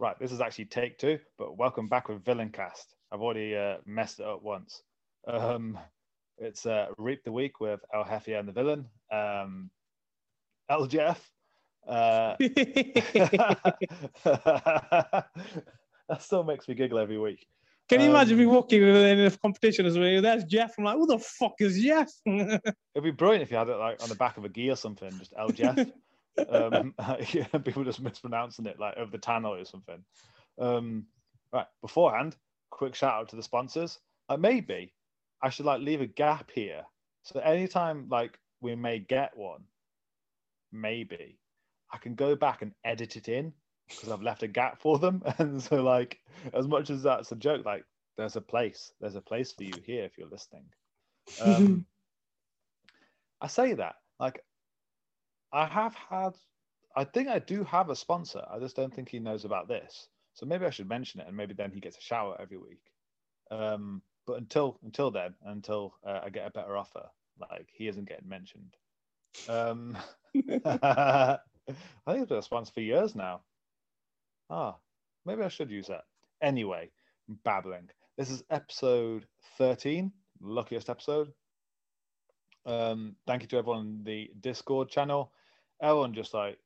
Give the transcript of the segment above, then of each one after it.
Right, this is actually take two, but welcome back with Villain Cast. I've already uh, messed it up once. Um, it's uh, Reap the Week with El Jefe and the Villain. Um, El Jeff. Uh, that still makes me giggle every week. Can you imagine me Um, walking in a competition as well? There's Jeff. I'm like, who the fuck is Jeff? It'd be brilliant if you had it like on the back of a gi or something, just El Jeff. um, yeah, people just mispronouncing it like over the tannoy or something. Um, right, beforehand, quick shout out to the sponsors. Like maybe I should like leave a gap here. So anytime like we may get one, maybe I can go back and edit it in because I've left a gap for them. And so like as much as that's a joke, like there's a place, there's a place for you here if you're listening. Um, I say that like I have had, I think I do have a sponsor. I just don't think he knows about this. So maybe I should mention it, and maybe then he gets a shower every week. Um, but until until then, until uh, I get a better offer, like he isn't getting mentioned. Um, I think it's been a sponsor for years now. Ah, maybe I should use that. Anyway, babbling. This is episode 13, luckiest episode. Um, thank you to everyone in the Discord channel. Everyone just like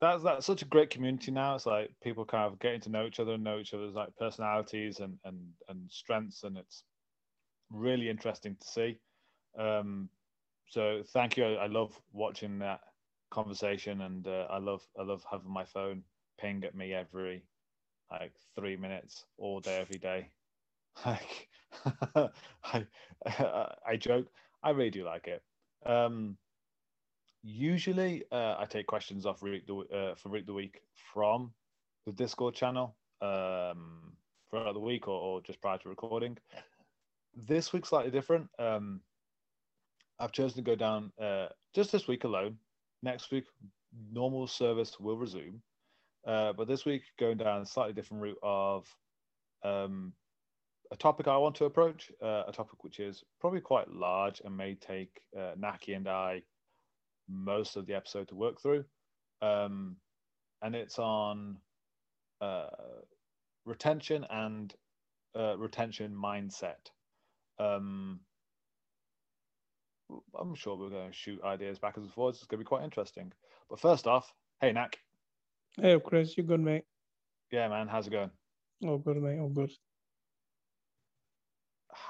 that's that's such a great community now. It's like people kind of getting to know each other and know each other's like personalities and and and strengths, and it's really interesting to see. Um, so thank you. I, I love watching that conversation, and uh, I love I love having my phone ping at me every like three minutes all day every day. Like I, I joke, I really do like it. Um, usually, uh, I take questions off the, uh, for Read the Week from the Discord channel um, throughout the week or, or just prior to recording. This week's slightly different. Um, I've chosen to go down uh, just this week alone. Next week, normal service will resume. Uh, but this week, going down a slightly different route of um, a topic I want to approach, uh, a topic which is probably quite large and may take uh, Naki and I most of the episode to work through. Um, and it's on uh, retention and uh, retention mindset. Um, I'm sure we're going to shoot ideas backwards and forwards. It's going to be quite interesting. But first off, hey, Nak. hey, Chris, you good, mate? Yeah, man, how's it going? Oh, good, mate. Oh, good.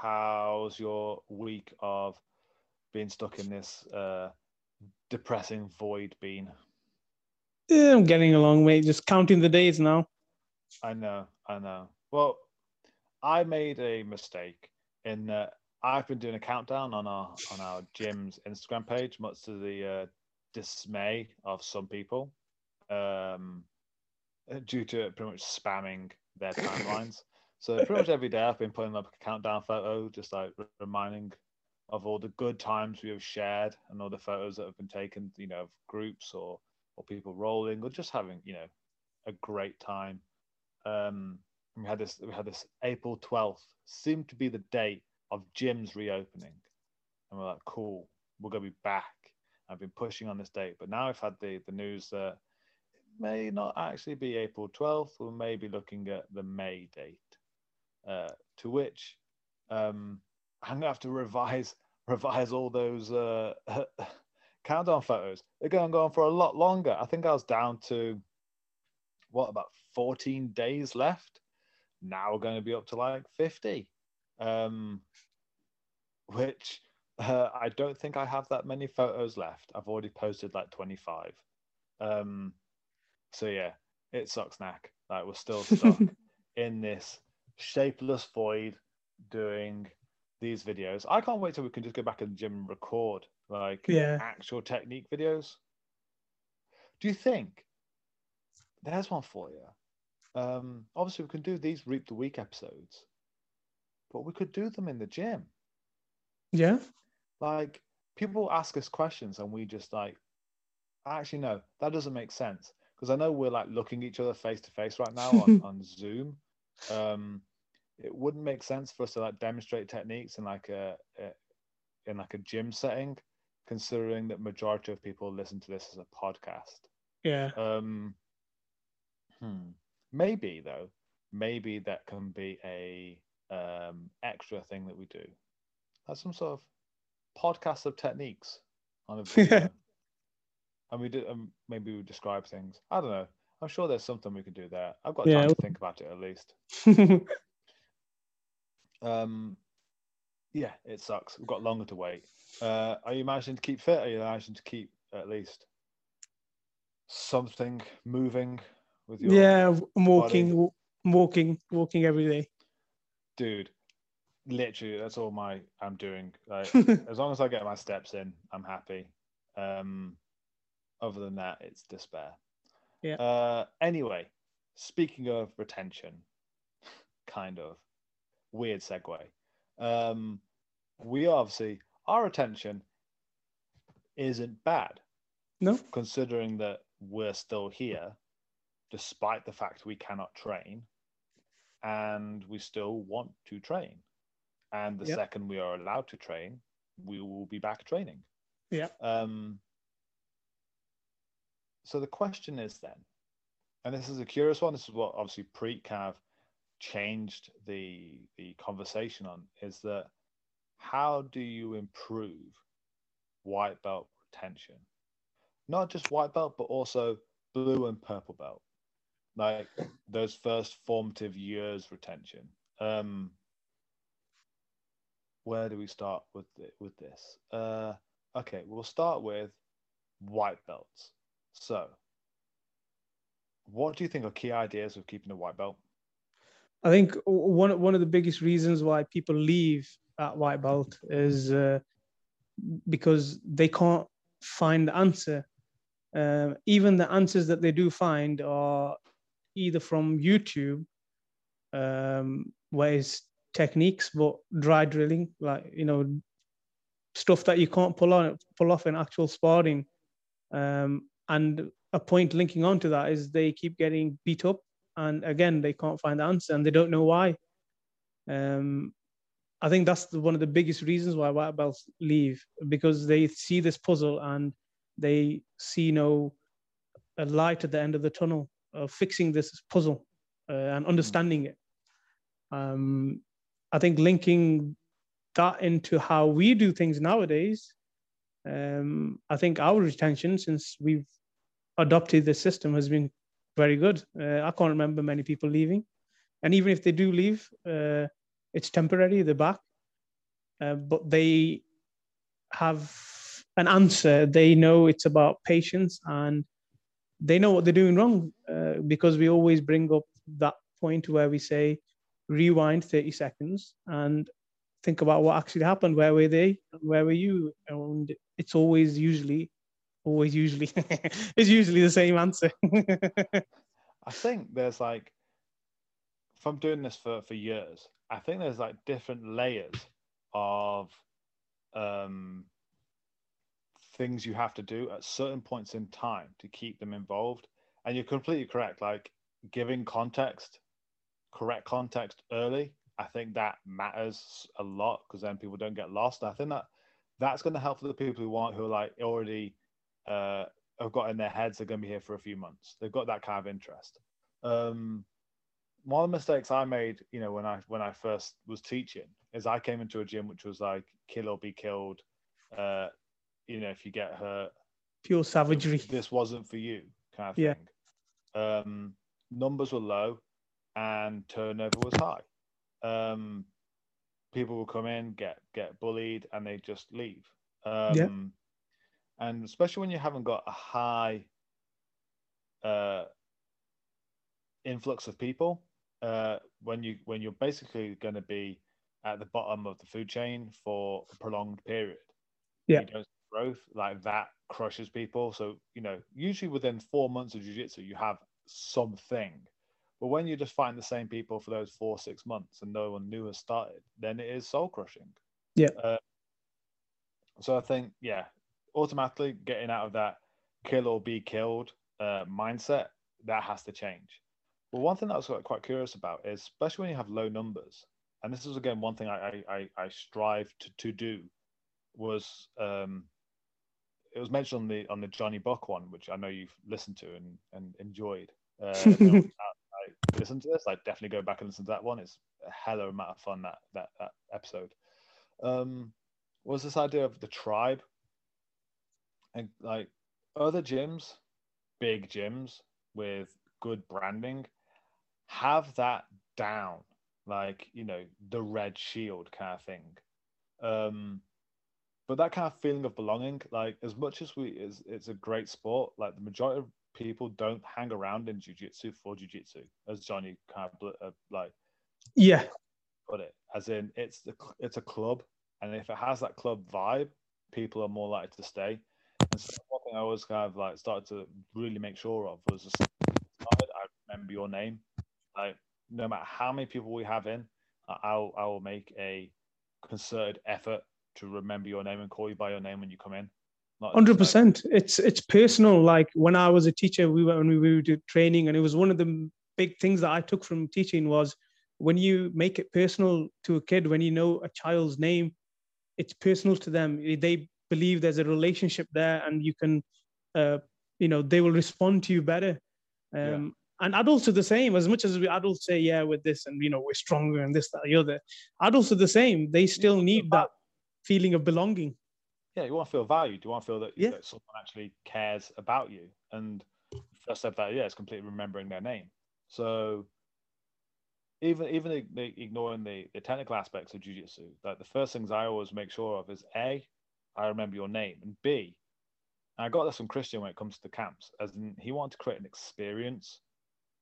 how's your week of being stuck in this uh, depressing void been? Yeah, I'm getting along, mate. Just counting the days now. I know, I know. Well, I made a mistake in that I've been doing a countdown on our on our gym's Instagram page, much to the uh, dismay of some people, um, due to pretty much spamming their timelines. So pretty much every day I've been putting up a countdown photo, just like reminding of all the good times we have shared and all the photos that have been taken, you know, of groups or or people rolling or just having, you know, a great time. Um, we had this we had this April 12th seemed to be the date of gyms reopening. And we're like, cool, we're gonna be back. I've been pushing on this date, but now I've had the the news that it may not actually be April 12th, we may be looking at the May date. Uh, to which um, I'm gonna have to revise revise all those uh, countdown photos. They're going on for a lot longer. I think I was down to what about 14 days left. Now we're going to be up to like 50, um, which uh, I don't think I have that many photos left. I've already posted like 25. Um, so yeah, it sucks, Nak. Like we're still stuck in this shapeless void doing these videos. I can't wait till we can just go back in the gym and record like Yeah. actual technique videos. Do you think there's one for you? Um, obviously, we can do these Reap the Week episodes, but we could do them in the gym. Yeah. Like people ask us questions, and we just like, actually, no, that doesn't make sense because I know we're like looking each other face to face right now on, on Zoom. Um, it wouldn't make sense for us to like demonstrate techniques in like a, a in like a gym setting, considering that majority of people listen to this as a podcast. Yeah. Um, hmm. maybe though, maybe that can be a um, extra thing that we do. That's some sort of podcast of techniques on a video. and we did um, maybe we describe things. I don't know. I'm sure there's something we can do there. I've got time to think about it at least. Um, yeah, it sucks. We've got longer to wait. Uh, are you managing to keep fit? Are you managing to keep at least something moving with your yeah, I'm walking, w- walking, walking every day. dude? Literally, that's all my I'm doing. Like, as long as I get my steps in, I'm happy. Um, other than that, it's despair. Yeah. Uh, anyway, speaking of retention, kind of weird segue. Um, we obviously our attention isn't bad, no, considering that we're still here, despite the fact we cannot train, and we still want to train. And the Yep. second we are allowed to train, we will be back training. Yeah. Um, so the question is then, and this is a curious one. This is what obviously Preet kind of changed the the conversation on is that how do you improve white belt retention? Not just white belt, but also blue and purple belt. Like those first formative years retention. Um, where do we start with thi- with this? Uh, okay, we'll start with white belts. So, what do you think are key ideas of keeping a white belt? I think one one of the biggest reasons why people leave at white belt is uh, because they can't find the answer. Um, even the answers that they do find are either from YouTube, um, where it's techniques, but dry drilling, like you know, stuff that you can't pull on pull off in actual sparring. Um, and a point linking onto that is they keep getting beat up and again they can't find the answer and they don't know why. Um, i think that's the, one of the biggest reasons why white belts leave because they see this puzzle and they see no a light at the end of the tunnel of fixing this puzzle uh, and understanding it. Um, i think linking that into how we do things nowadays um, i think our retention since we've adopted the system has been very good. Uh, I can't remember many people leaving, and even if they do leave, uh, it's temporary. They're back, uh, but they have an answer. They know it's about patience, and they know what they're doing wrong uh, because we always bring up that point where we say, rewind thirty seconds and think about what actually happened. Where were they? Where were you? And it's always usually always usually it's usually the same answer I think there's like, I'm doing this for, for years, I think there's like different layers of um, things you have to do at certain points in time to keep them involved. And you're completely correct. Like giving context, correct context early, I think that matters a lot because then people don't get lost. I think that that's going to help the people who want who are like already uh, have got in their heads they're going to be here for a few months. They've got that kind of interest. Um, one of the mistakes I made, you know, when I when I first was teaching, is I came into a gym which was like kill or be killed. Uh, you know, if you get hurt, pure savagery this wasn't for you, kind of Yeah. thing. Um, numbers were low, and turnover was high. Um, people will come in, get get bullied, and they just leave. Um. And especially when you haven't got a high uh, influx of people, uh, when you when you're basically going to be at the bottom of the food chain for a prolonged period, Yeah. you don't see growth like that crushes people. So you know, usually within four months of jiu-jitsu, you have something. But when you just find the same people for those four six months and no one new has started, then it is soul crushing. Yeah. Uh, so I think yeah, automatically getting out of that kill or be killed uh, mindset that has to change. But one thing that I was quite, curious about is, especially when you have low numbers, and this is again one thing I I, I, I strive to, to do, was um, it was mentioned on the on the Johnny Buck one, which I know you've listened to and, and enjoyed. Uh, no, I, listen to this, like definitely go back and listen to that one. It's a hella amount of fun that that that episode. Um, was this idea of the tribe and like other gyms, big gyms with good branding, have that down, like you know the red shield kind of thing. Um, but that kind of feeling of belonging, like as much as we is it's a great sport, like the majority of people don't hang around in jiu-jitsu for jiu-jitsu as johnny kind of uh, like yeah put it as in it's the it's a club and if it has that club vibe people are more likely to stay and so one thing i always kind of like started to really make sure of was just i remember your name like no matter how many people we have in i'll i will make a concerted effort to remember your name and call you by your name when you come in Hundred percent. It's it's personal. Like when I was a teacher, we were when we did training, and it was one of the big things that I took from teaching was when you make it personal to a kid, when you know a child's name, it's personal to them. They believe there's a relationship there, and you can, uh, you know, they will respond to you better. Um, yeah. And adults are the same. As much as we adults say, "Yeah, with this," and you know, we're stronger and this, that, the other. Adults are the same. They still need that feeling of belonging yeah, you want to feel valued. You want to feel that, yeah. that someone actually cares about you. And first step that, yeah, it's completely remembering their name. So even even ignoring the, the technical aspects of jiu-jitsu, like the first things I always make sure of is A, I remember your name, and B, and I got this from Christian when it comes to the camps, as in he wanted to create an experience.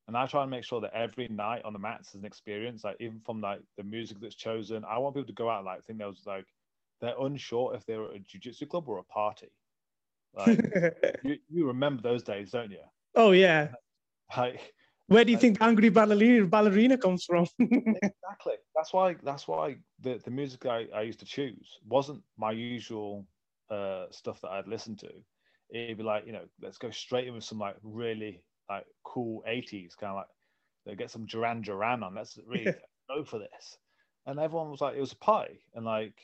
And I try and make sure that every night on the mats is an experience, like even from like the music that's chosen. I want people to go out and like think there was like they're unsure if they're at a jiu-jitsu club or a party. Like, you, you remember those days, don't you? Oh yeah. Like where do you think angry ballerina ballerina comes from? exactly. That's why that's why the, the music I, I used to choose wasn't my usual uh, stuff that I'd listen to. It'd be like, you know, let's go straight in with some like really like cool 80s, kind of like get some Duran Duran on. Let's really go for this. And everyone was like, it was a party. And like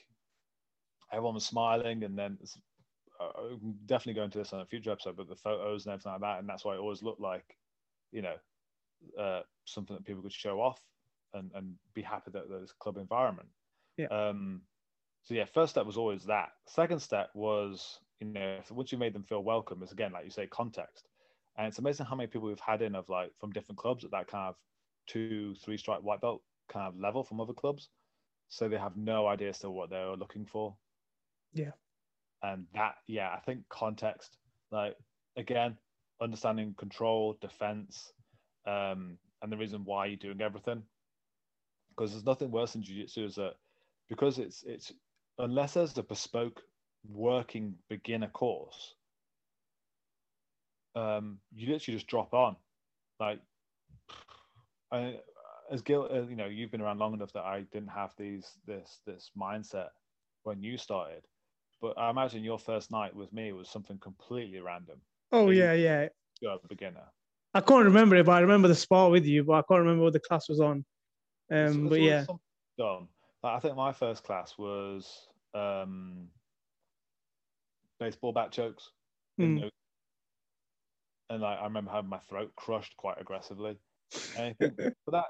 everyone was smiling, and then uh, definitely go into this on a future episode, but the photos and everything like that, and that's why it always looked like, you know, uh, something that people could show off and and be happy that there's club environment. Yeah. Um, so yeah, first step was always that. Second step was, you know, once you made them feel welcome, is again like you say, context. And it's amazing how many people we've had in of like from different clubs at that kind of two, three stripe white belt kind of level from other clubs. So they have no idea still what they're looking for. Yeah. And that, yeah, I think context, like again, understanding control, defense, um, and the reason why you're doing everything. Because there's nothing worse than jiu-jitsu is that because it's it's unless there's a bespoke working beginner course, um, you literally just drop on. Like, I, as Gil, uh, you know, you've been around long enough that I didn't have these this this mindset when you started. But I imagine your first night with me was something completely random. Oh yeah, yeah. You're a beginner. I can't remember it, but I remember the spot with you, but I can't remember what the class was on. Um, but yeah. Dumb. Like, I think my first class was um, baseball bat chokes. Mm. And like, I remember having my throat crushed quite aggressively. And think, but that,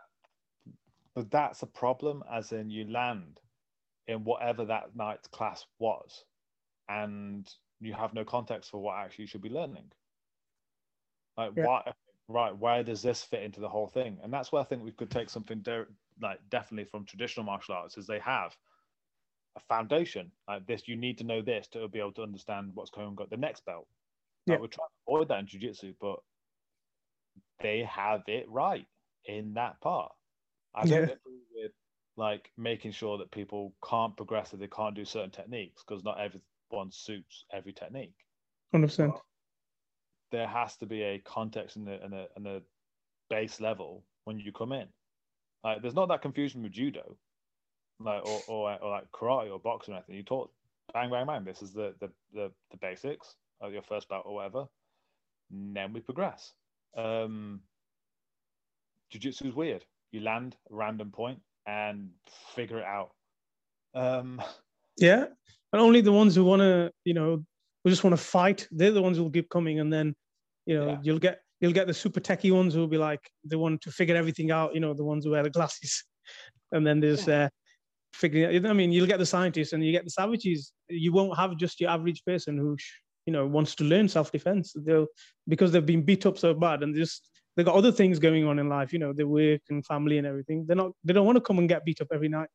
but that's a problem. As in, you land in whatever that night's class was, and you have no context for what actually you should be learning. Like yeah. why right, where does this fit into the whole thing? And that's where I think we could take something de- like definitely from traditional martial arts is they have a foundation like this. You need to know this to be able to understand what's going on the next belt. Like yeah. we're trying to avoid that in jiu-jitsu, but they have it right in that part. I don't yeah. agree with like making sure that people can't progress if they can't do certain techniques because not everyone suits every technique. Hundred percent. There has to be a context and a, and a and a base level when you come in. Like, there's not that confusion with judo, like or or, or like karate or boxing or anything. You taught bang bang bang. This is the the the, the basics of your first bout or whatever. And then we progress. Um, jiu-jitsu is weird. You land a random point and figure it out. Um, yeah, and only the ones who want to, you know, who just want to fight, they're the ones who will keep coming, and then, you know, yeah. you'll get you'll get the super techie ones who will be like they want to figure everything out. You know, the ones who wear the glasses, and then there's uh, figuring. I mean, you'll get the scientists and you get the savages. You won't have just your average person who you know wants to learn self-defense. They'll because they've been beat up so bad and just they've got other things going on in life. You know, their work and family and everything. They're not. They don't want to come and get beat up every night.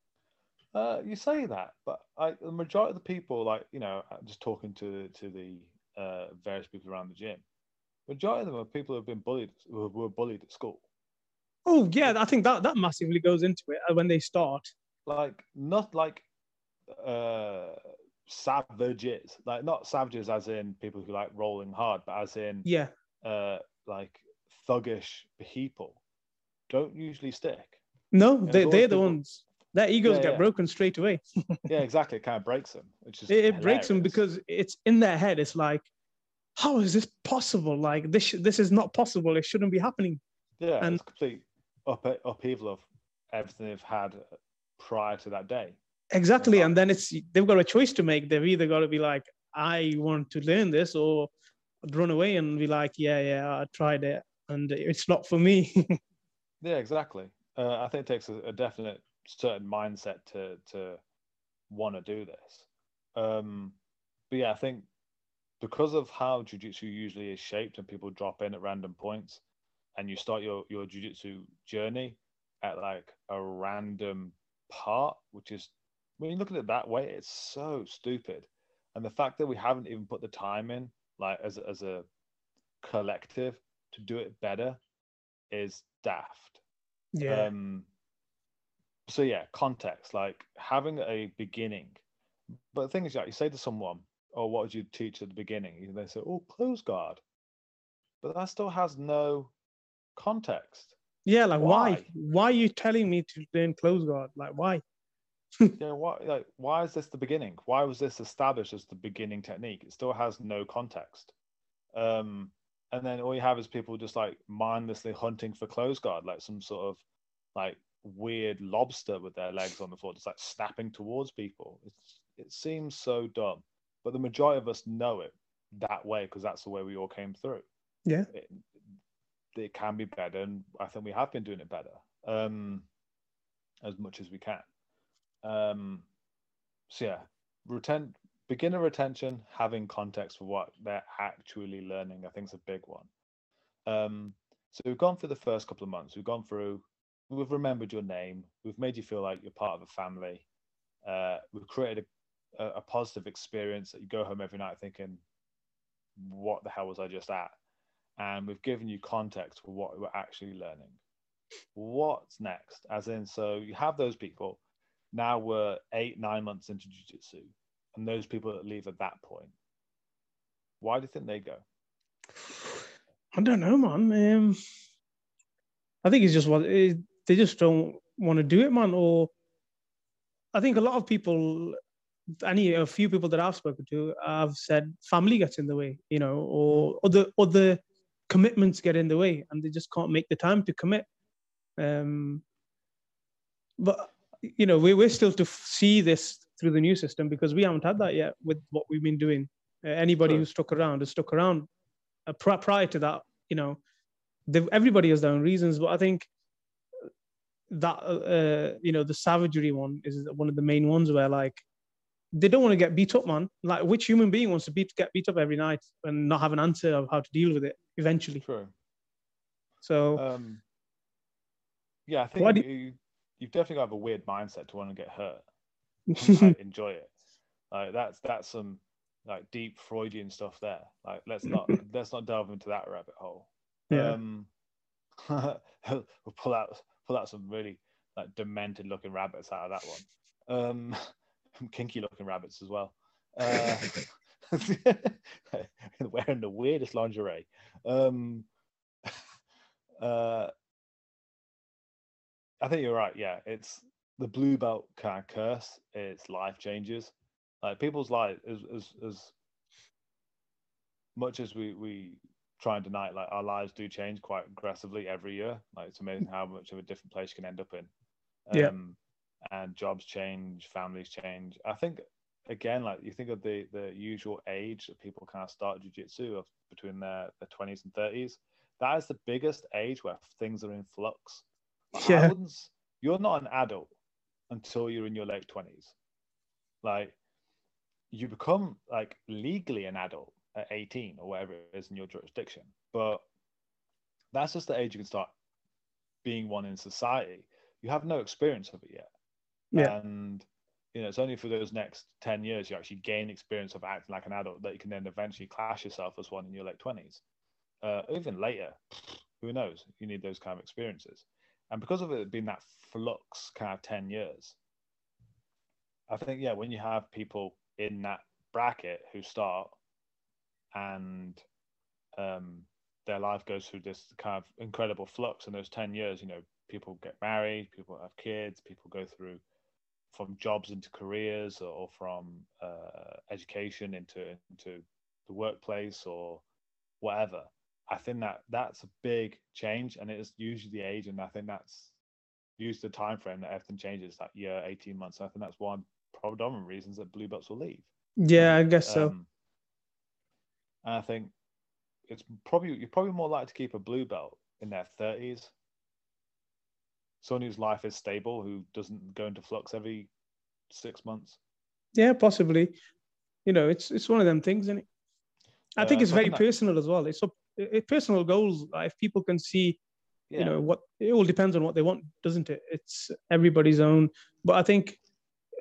Uh, you say that, but I, the majority of the people, like you know, just talking to to the uh, various people around the gym, majority of them are people who have been bullied, who were bullied at school. Oh yeah, I think that that massively goes into it uh, when they start. Like not like uh, savages, like not savages as in people who like rolling hard, but as in yeah, uh, like thuggish people don't usually stick. No, they they're the ones their egos Yeah, get yeah. broken straight away. Yeah, exactly. It kind of breaks them, which is it, it breaks them because it's in their head. It's like, how is this possible? Like this, sh- this is not possible. It shouldn't be happening. yeah, and- it's complete up upheaval of everything they've had prior to that day. Exactly. And then it's they've got a choice to make. They've either got to be like, I want to learn this, or run away and be like, yeah, yeah, I tried it, and it's not for me. Yeah, exactly. Uh, I think it takes a, a definite certain mindset to to want to do this. Um, but yeah, I think because of how jujitsu usually is shaped and people drop in at random points, and you start your your jujitsu journey at like a random part, which is when you look at it that way, it's so stupid. And the fact that we haven't even put the time in, like as a- as a collective, to do it better, is daft. yeah. Um, so yeah, context, like having a beginning. But the thing is, like, you say to someone, "Oh, what did you teach at the beginning?" And they say, "Oh, close guard," but that still has no context. yeah. Like why? why? Why are you telling me to learn close guard? Like why? know, why, like, why is this the beginning? Why was this established as the beginning technique? It still has no context. Um, and then all you have is people just like mindlessly hunting for close guard, like some sort of like weird lobster with their legs on the floor, just like snapping towards people. It's, it seems so dumb, but the majority of us know it that way because that's the way we all came through. Yeah. It, it can be better, and I think we have been doing it better um, as much as we can. Um, so yeah, retent beginner retention, having context for what they're actually learning, I think is a big one. Um, so we've gone through the first couple of months. We've gone through. We've remembered your name. We've made you feel like you're part of a family. Uh, we've created a, a, positive experience that you go home every night thinking, "What the hell was I just at?" And we've given you context for what we're actually learning. What's next? As in, so you have those people. Now we're eight, nine months into jiu-jitsu, and those people that leave at that point, why do you think they go? I don't know, man. Um, I think it's just what it, they just don't want to do it, man. Or I think a lot of people, any a few people that I've spoken to, have said family gets in the way, you know, or other other commitments get in the way, and they just can't make the time to commit. Um, but you know, we, we're still to see this through the new system because we haven't had that yet with what we've been doing. Uh, anybody True. who's stuck around has stuck around. Uh, pri- prior to that, you know, everybody has their own reasons, but I think that uh, you know the savagery one is one of the main ones where like they don't want to get beat up, man. Like which human being wants to beat get beat up every night and not have an answer of how to deal with it eventually? True. So Um, yeah, I think do- you, you've definitely got to have a weird mindset to want to get hurt. and, like, enjoy it. Like that's that's some like deep Freudian stuff there. Like let's not let's not delve into that rabbit hole. yeah, Um, we'll pull out pull out some really like demented looking rabbits out of that one. Um, kinky looking rabbits as well. Uh, wearing the weirdest lingerie. Um, uh, I think you're right. Yeah, it's the blue belt kind of curse. It's life changes. Like people's life as as as much as we we try and deny it, like our lives do change quite aggressively every year. Like it's amazing how much of a different place you can end up in. Yeah. Um, and jobs change, families change. I think again, like you think of the the usual age that people kind of start jujitsu of between their their twenties and thirties. that is the biggest age where things are in flux. Like, Yeah. You're not an adult until you're in your late twenties. Like you become like legally an adult at 18 or whatever it is in your jurisdiction. But that's just the age you can start being one in society. You have no experience of it yet. Yeah. And you know, it's only for those next 10 years you actually gain experience of acting like an adult that you can then eventually class yourself as one in your late 20s. Uh, even later, who knows? You need those kind of experiences. And because of it being that flux kind of 10 years, I think, yeah, when you have people in that bracket who start and um, their life goes through this kind of incredible flux in those 10 years, you know, people get married, people have kids, people go through from jobs into careers or from uh, education into into the workplace or whatever. I think that that's a big change, and it is usually the age, and I think that's usually the time frame that everything changes. That year, eighteen months. I think that's one predominant reasons that blue belts will leave. Yeah, I guess so. And I think it's probably you're probably more likely to keep a blue belt in their thirties. Someone whose life is stable, who doesn't go into flux every six months. Yeah, possibly. You know, it's it's one of them things, isn't it? I think Uh, it's very that- personal as well. It's it, personal goals. like, If people can see, Yeah. you know, what it all depends on what they want, doesn't it? It's everybody's own. But I think,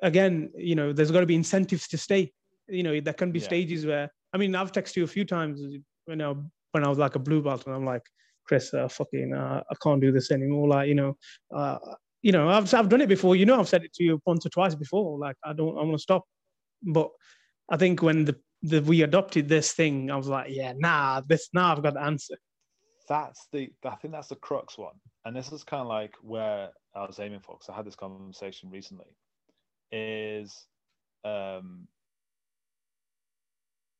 again, you know, there's got to be incentives to stay. You know, there can be Yeah. stages where I mean, I've texted you a few times. You know, when I was like a blue belt, and I'm like, Chris, uh, fucking, uh, I can't do this anymore. Like, you know, uh, you know, I've I've done it before. You know, I've said it to you once or twice before. Like, I don't, I want to stop. But I think when the, the we adopted this thing, I was like, yeah, nah, this now I've got the answer. that's the I think that's the crux one, and this is kind of like where I was aiming for because I had this conversation recently. Is um,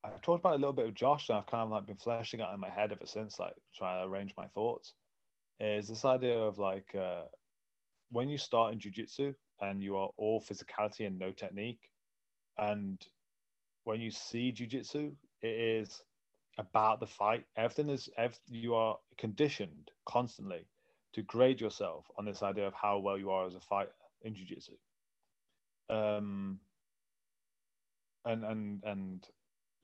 I talked about a little bit of Josh, and I've kind of like been fleshing out in my head ever since, like trying to arrange my thoughts. Is this idea of like uh, when you start in jujitsu and you are all physicality and no technique, and when you see jujitsu, it is about the fight. Everything is ev- you are conditioned constantly to grade yourself on this idea of how well you are as a fighter in jiu-jitsu. Um, and and and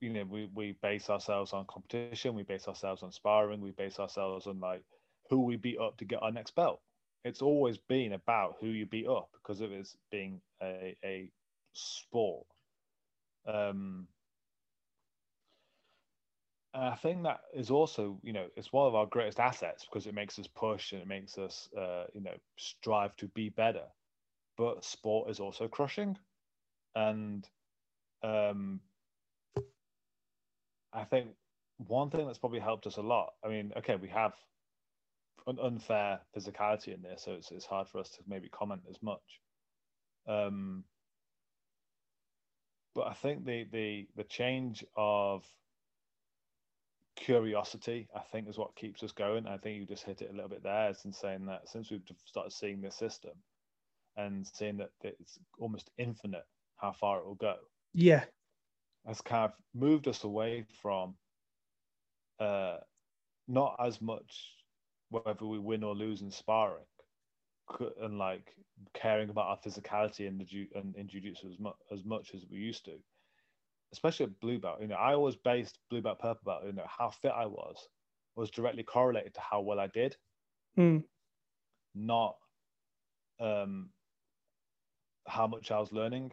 you know we we base ourselves on competition, we base ourselves on sparring, we base ourselves on like who we beat up to get our next belt. It's always been about who you beat up because of it being a a sport. Um, and I think that is also, you know, it's one of our greatest assets because it makes us push and it makes us, uh, you know, strive to be better. But sport is also crushing, and um, I think one thing that's probably helped us a lot. I mean, okay, we have an unfair physicality in there, so it's it's hard for us to maybe comment as much. Um, but I think the the the change of curiosity, I think, is what keeps us going. I think you just hit it a little bit there, in saying that since we've started seeing this system and seeing that it's almost infinite how far it will go, Yeah, has kind of moved us away from uh, not as much whether we win or lose in sparring and like caring about our physicality in the ju- in, in jiu-jitsu as much as much as we used to especially at blue belt. You know i always based blue belt purple belt you know how fit i was was directly correlated to how well i did. Mm. not um how much i was learning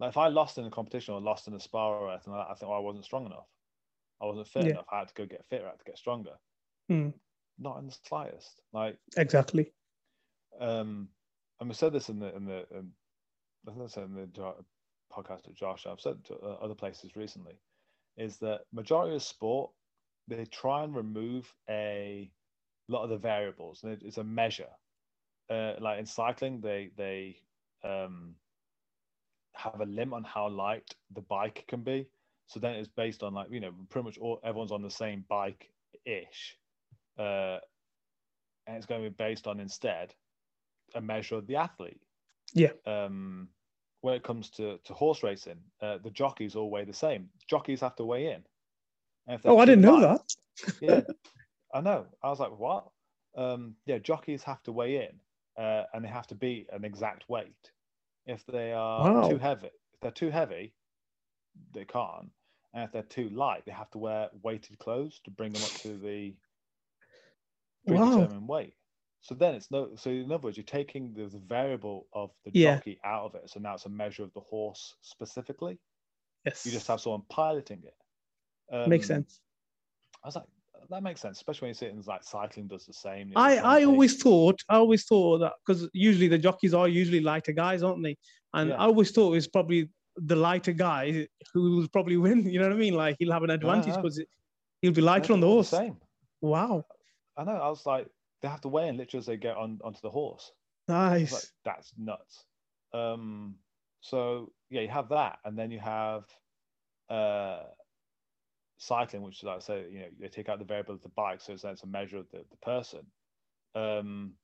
like if i lost in a competition or lost in a spar or anything like that, i think oh, i wasn't strong enough i wasn't fit Yeah. enough i had to go get fitter i had to get stronger Mm. not in the slightest like exactly. um and we said this in the in the um, I think I said in the podcast with Josh. I've said to uh, other places recently, is that majority of sport they try and remove a lot of the variables, it's a measure. Uh, like in cycling, they they um, have a limit on how light the bike can be. So then it's based on like you know pretty much all everyone's on the same bike ish, uh, and it's going to be based on instead a measure of the athlete. Yeah. Um, when it comes to, to horse racing, uh, the jockeys all weigh the same. Jockeys have to weigh in. Oh, I didn't know that. Yeah. I know. I was like, what? Um, yeah, jockeys have to weigh in, uh, and they have to be an exact weight. If they are Wow. too heavy, if they're too heavy, they can't. And if they're too light, they have to wear weighted clothes to bring them up to the Wow. predetermined weight. So then it's no. So in other words, you're taking the, the variable of the Yeah. jockey out of it. So now it's a measure of the horse specifically. Yes. You just have someone piloting it. Um, makes sense. I was like, that makes sense, especially when you see things like cycling does the same. I, I always thought I always thought that because usually the jockeys are usually lighter guys, aren't they? And Yeah. I always thought it's probably the lighter guy who will probably win. You know what I mean? Like he'll have an advantage because he'll be lighter on the horse. Same. Wow, I know. I was like, they have to weigh in literally as they get on onto the horse. Nice. like, that's nuts. Um, so yeah, you have that, and then you have uh, cycling, which is like I say, you know, they take out the variable of the bike, so it's, it's a measure of the, the person. Um,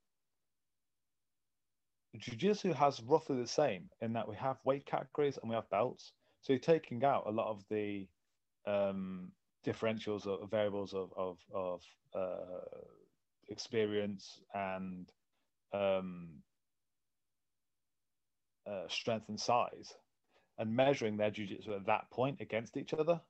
Jiu-Jitsu has roughly the same in that we have weight categories and we have belts. So you're taking out a lot of the um, differentials or variables of of, of uh, experience and um, uh, strength and size, and measuring their jiu-jitsu at that point against each other.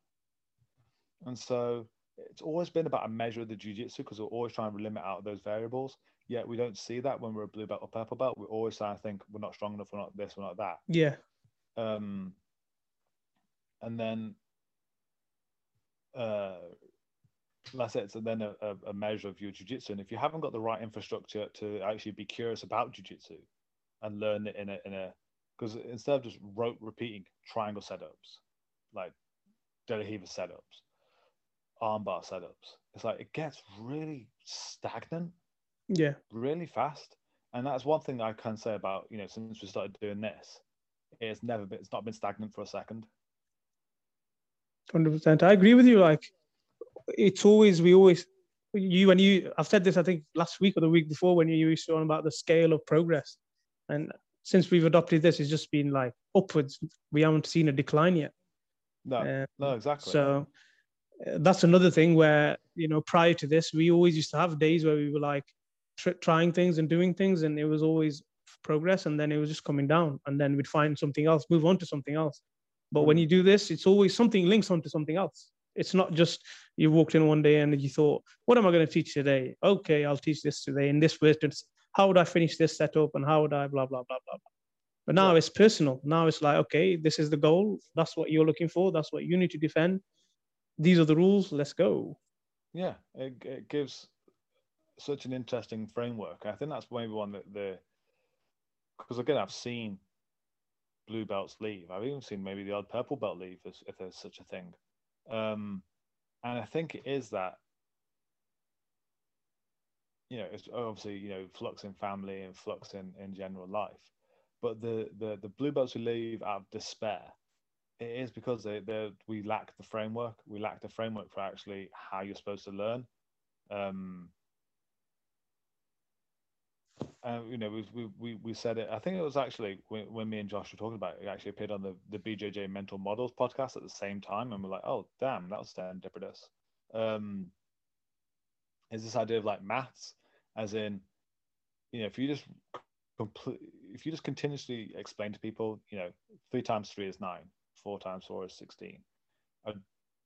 And so it's always been about a measure of the jiu-jitsu because we're always trying to limit out those variables. Yet we don't see that when we're a blue belt or purple belt. We're always trying to think we're not strong enough, we're not this, we're not that. Yeah, Um, and then, uh, that's it. So then a, a, a measure of your jiu-jitsu. And if you haven't got the right infrastructure to actually be curious about jiu-jitsu and learn it in a in a because instead of just rote repeating triangle setups, like De La Riva setups, armbar setups, it's like it gets really stagnant yeah, really fast. And that's one thing that I can say about, you know, since we started doing this, it's never been, it's not been stagnant for a second. hundred percent. I agree with you. Like it's always we always you and you. I've said this I think last week or the week before when you used to on about the scale of progress, and since we've adopted this, it's just been like upwards. We haven't seen a decline yet. No, Uh, no, exactly. So that's another thing where you know prior to this, we always used to have days where we were like tr- trying things and doing things, and it was always progress, and then it was just coming down, and then we'd find something else, move on to something else. But when Mm. you do this, it's always something links onto something else. It's not just you walked in one day and you thought, "What am I going to teach today?" Okay, I'll teach this today in this way. How would I finish this setup and how would I blah blah blah blah. blah. But now Yeah. it's personal. Now it's like, okay, this is the goal. That's what you're looking for. That's what you need to defend. These are the rules. Let's go. yeah, it, it gives such an interesting framework. I think that's maybe one that the, because again, I've seen blue belts leave. I've even seen maybe the odd purple belt leave if, there's such a thing. Um, and I think it is that you know, it's obviously you know flux in family and flux in in general life, but the the the blue belts who leave out of despair, it is because they we lack the framework. We lack the framework for actually how you're supposed to learn. Um, and you know, we, we we we said it. I think it was actually when, when me and Josh were talking about it. It actually appeared on the the BJJ Mental Models podcast at the same time, and we're like, oh damn, that was serendipitous. Um, is this idea of like maths, as in, you know, if you just complete, if you just continuously explain to people, you know, three times three is nine, four times four is sixteen. I'd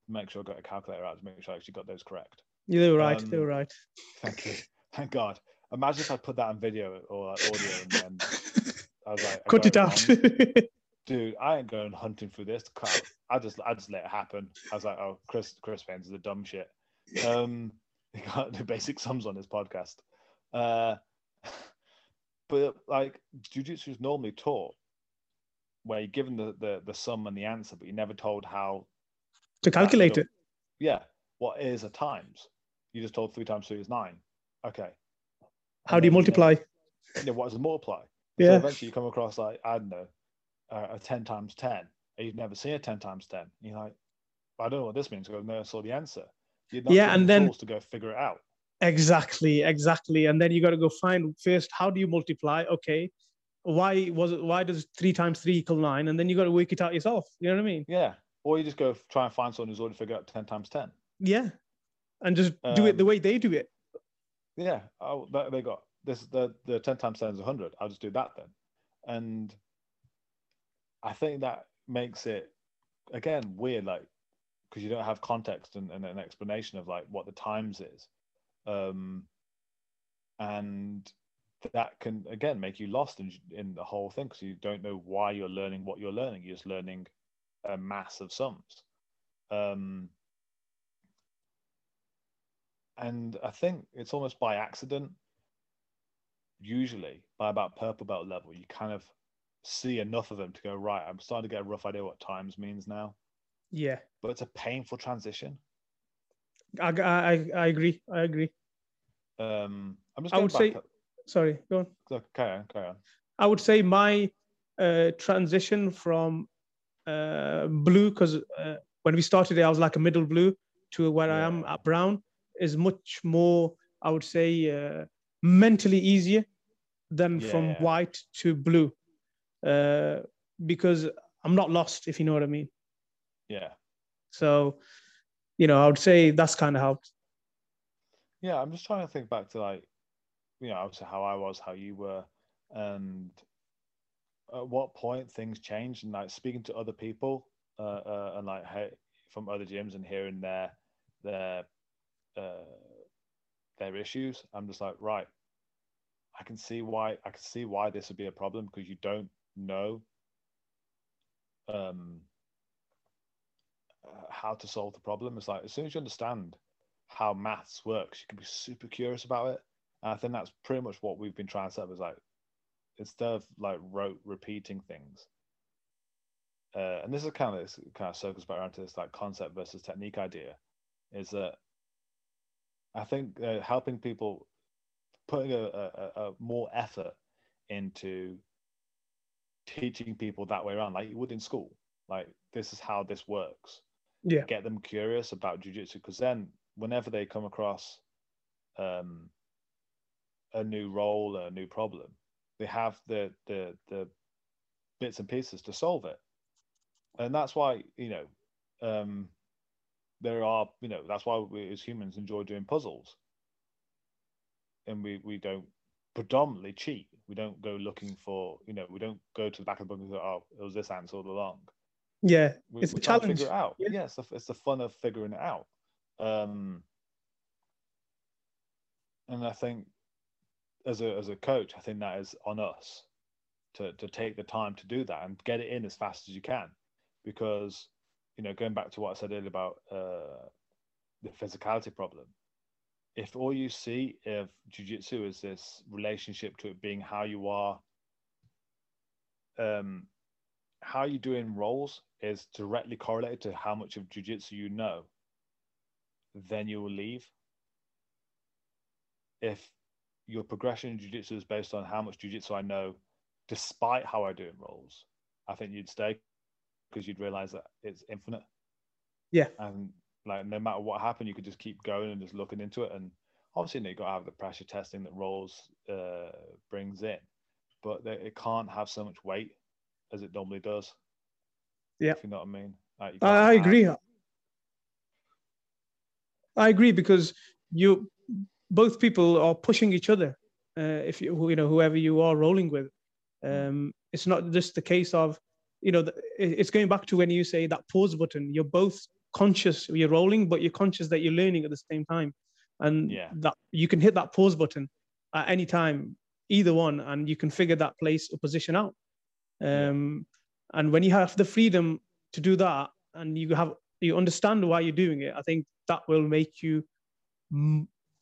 make sure I got a calculator out to make sure I actually got those correct. Yeah, they were right. they Um, were right. Thank you, thank God. Imagine if I put that on video or like audio and then I was like, I Cut it out. dude, I ain't going hunting for this crap. I just I just let it happen. I was like, oh, Chris Chris Payne's the dumb shit. Um, he got the basic sums on his podcast. Uh, but like jujitsu is normally taught where you're given the, the the sum and the answer, but you're never told how. to calculate it. Yeah, what is a times? You just told three times three is nine. Okay. How And do you know, multiply? yeah, what does a multiply? So Yeah. eventually you come across like, I don't know, uh, a 10 times 10. And you've never seen a 10 times 10. You're like, I don't know what this means. because I've never saw the answer. You're not Yeah, and the then- to go figure it out. Exactly, exactly. And then you got to go find first how do you multiply? Okay, why was it? Why does three times three equal nine? And then you got to work it out yourself. You know what I mean? Yeah. Or you just go try and find someone who's already figured out 10 times 10. Yeah. and just do it the Um, way they do it. Yeah, oh, they they got this. The the ten times ten is hundred. I'll just do that then, and I think that makes it again weird, like because you don't have context and, and an explanation of like what the times is, um, and that can again make you lost in in the whole thing because you don't know why you're learning what you're learning. You're just learning a mass of sums. Um, and I think it's almost by accident. Usually, by about purple belt level, you kind of see enough of them to go right. I'm starting to get a rough idea what times means now, Yeah, but it's a painful transition. I, I, I agree. I agree. Um, I'm just. I going would back say- up- Sorry, go on. Look, carry on, carry on. I would say my uh, transition from uh, blue, because uh, when we started, I was like a middle blue to where I am at brown, is much more, I would say, uh, mentally easier than from Yeah. white to blue, uh, because I'm not lost, if you know what I mean. Yeah, So, you know, I would say that's kind of helped. yeah. I'm just trying to think back to like, you know, obviously how I was, how you were, and at what point things changed, and like speaking to other people, uh, uh and like hey, from other gyms and hearing their their uh, their issues. I'm just like, right, I can see why I can see why this would be a problem because you don't know um, how to solve the problem. It's like as soon as you understand how maths works, you can be super curious about it. And I think that's pretty much what we've been trying to set up. Is like instead of like rote repeating things. Uh, and this is kind of this kind of circles back around to this like concept versus technique idea, is that I think uh, helping people putting a, a, a more effort into teaching people that way around, like you would in school. Like this is how this works. Yeah. Get them curious about jujitsu because then whenever they come across um, a new roll, a new problem, they have the the the bits and pieces to solve it. And that's why you know um, there are you know that's why we as humans enjoy doing puzzles and we we don't predominantly cheat we don't go looking for you know we don't go to the back of the book and go oh it was this answer all along Yeah. we, It's a we to challenge. figure it out Yeah. yeah, it's, the, it's the fun of figuring it out um and i think as a as a coach i think that is on us to to take the time to do that and get it in as fast as you can. Because you know going back to what i said earlier about uh the physicality problem if all you see of jiu-jitsu is this relationship to it being how you are um how you do in rolls is directly correlated to how much of jiu-jitsu you know then you will leave. If your progression in jiu-jitsu is based on how much jiu-jitsu i know despite how i do in rolls i think you'd stay because you'd realize that it's infinite Yeah. and like no matter what happened you could just keep going and just looking into it and obviously you, know, you got to have the pressure testing that rolls uh, brings in but they, it can't have so much weight as it normally does Yeah. if you know what i mean like I, can't I have- agree. I agree because you both people are pushing each other. Uh, if you you know whoever you are rolling with, um, it's not just the case of you know the, it's going back to when you say that pause button. You're both conscious you're rolling, but you're conscious that you're learning at the same time, and Yeah. that you can hit that pause button at any time, either one, and you can figure that place or position out. Yeah. Um, and when you have the freedom to do that and you have you understand why you're doing it i think that will make you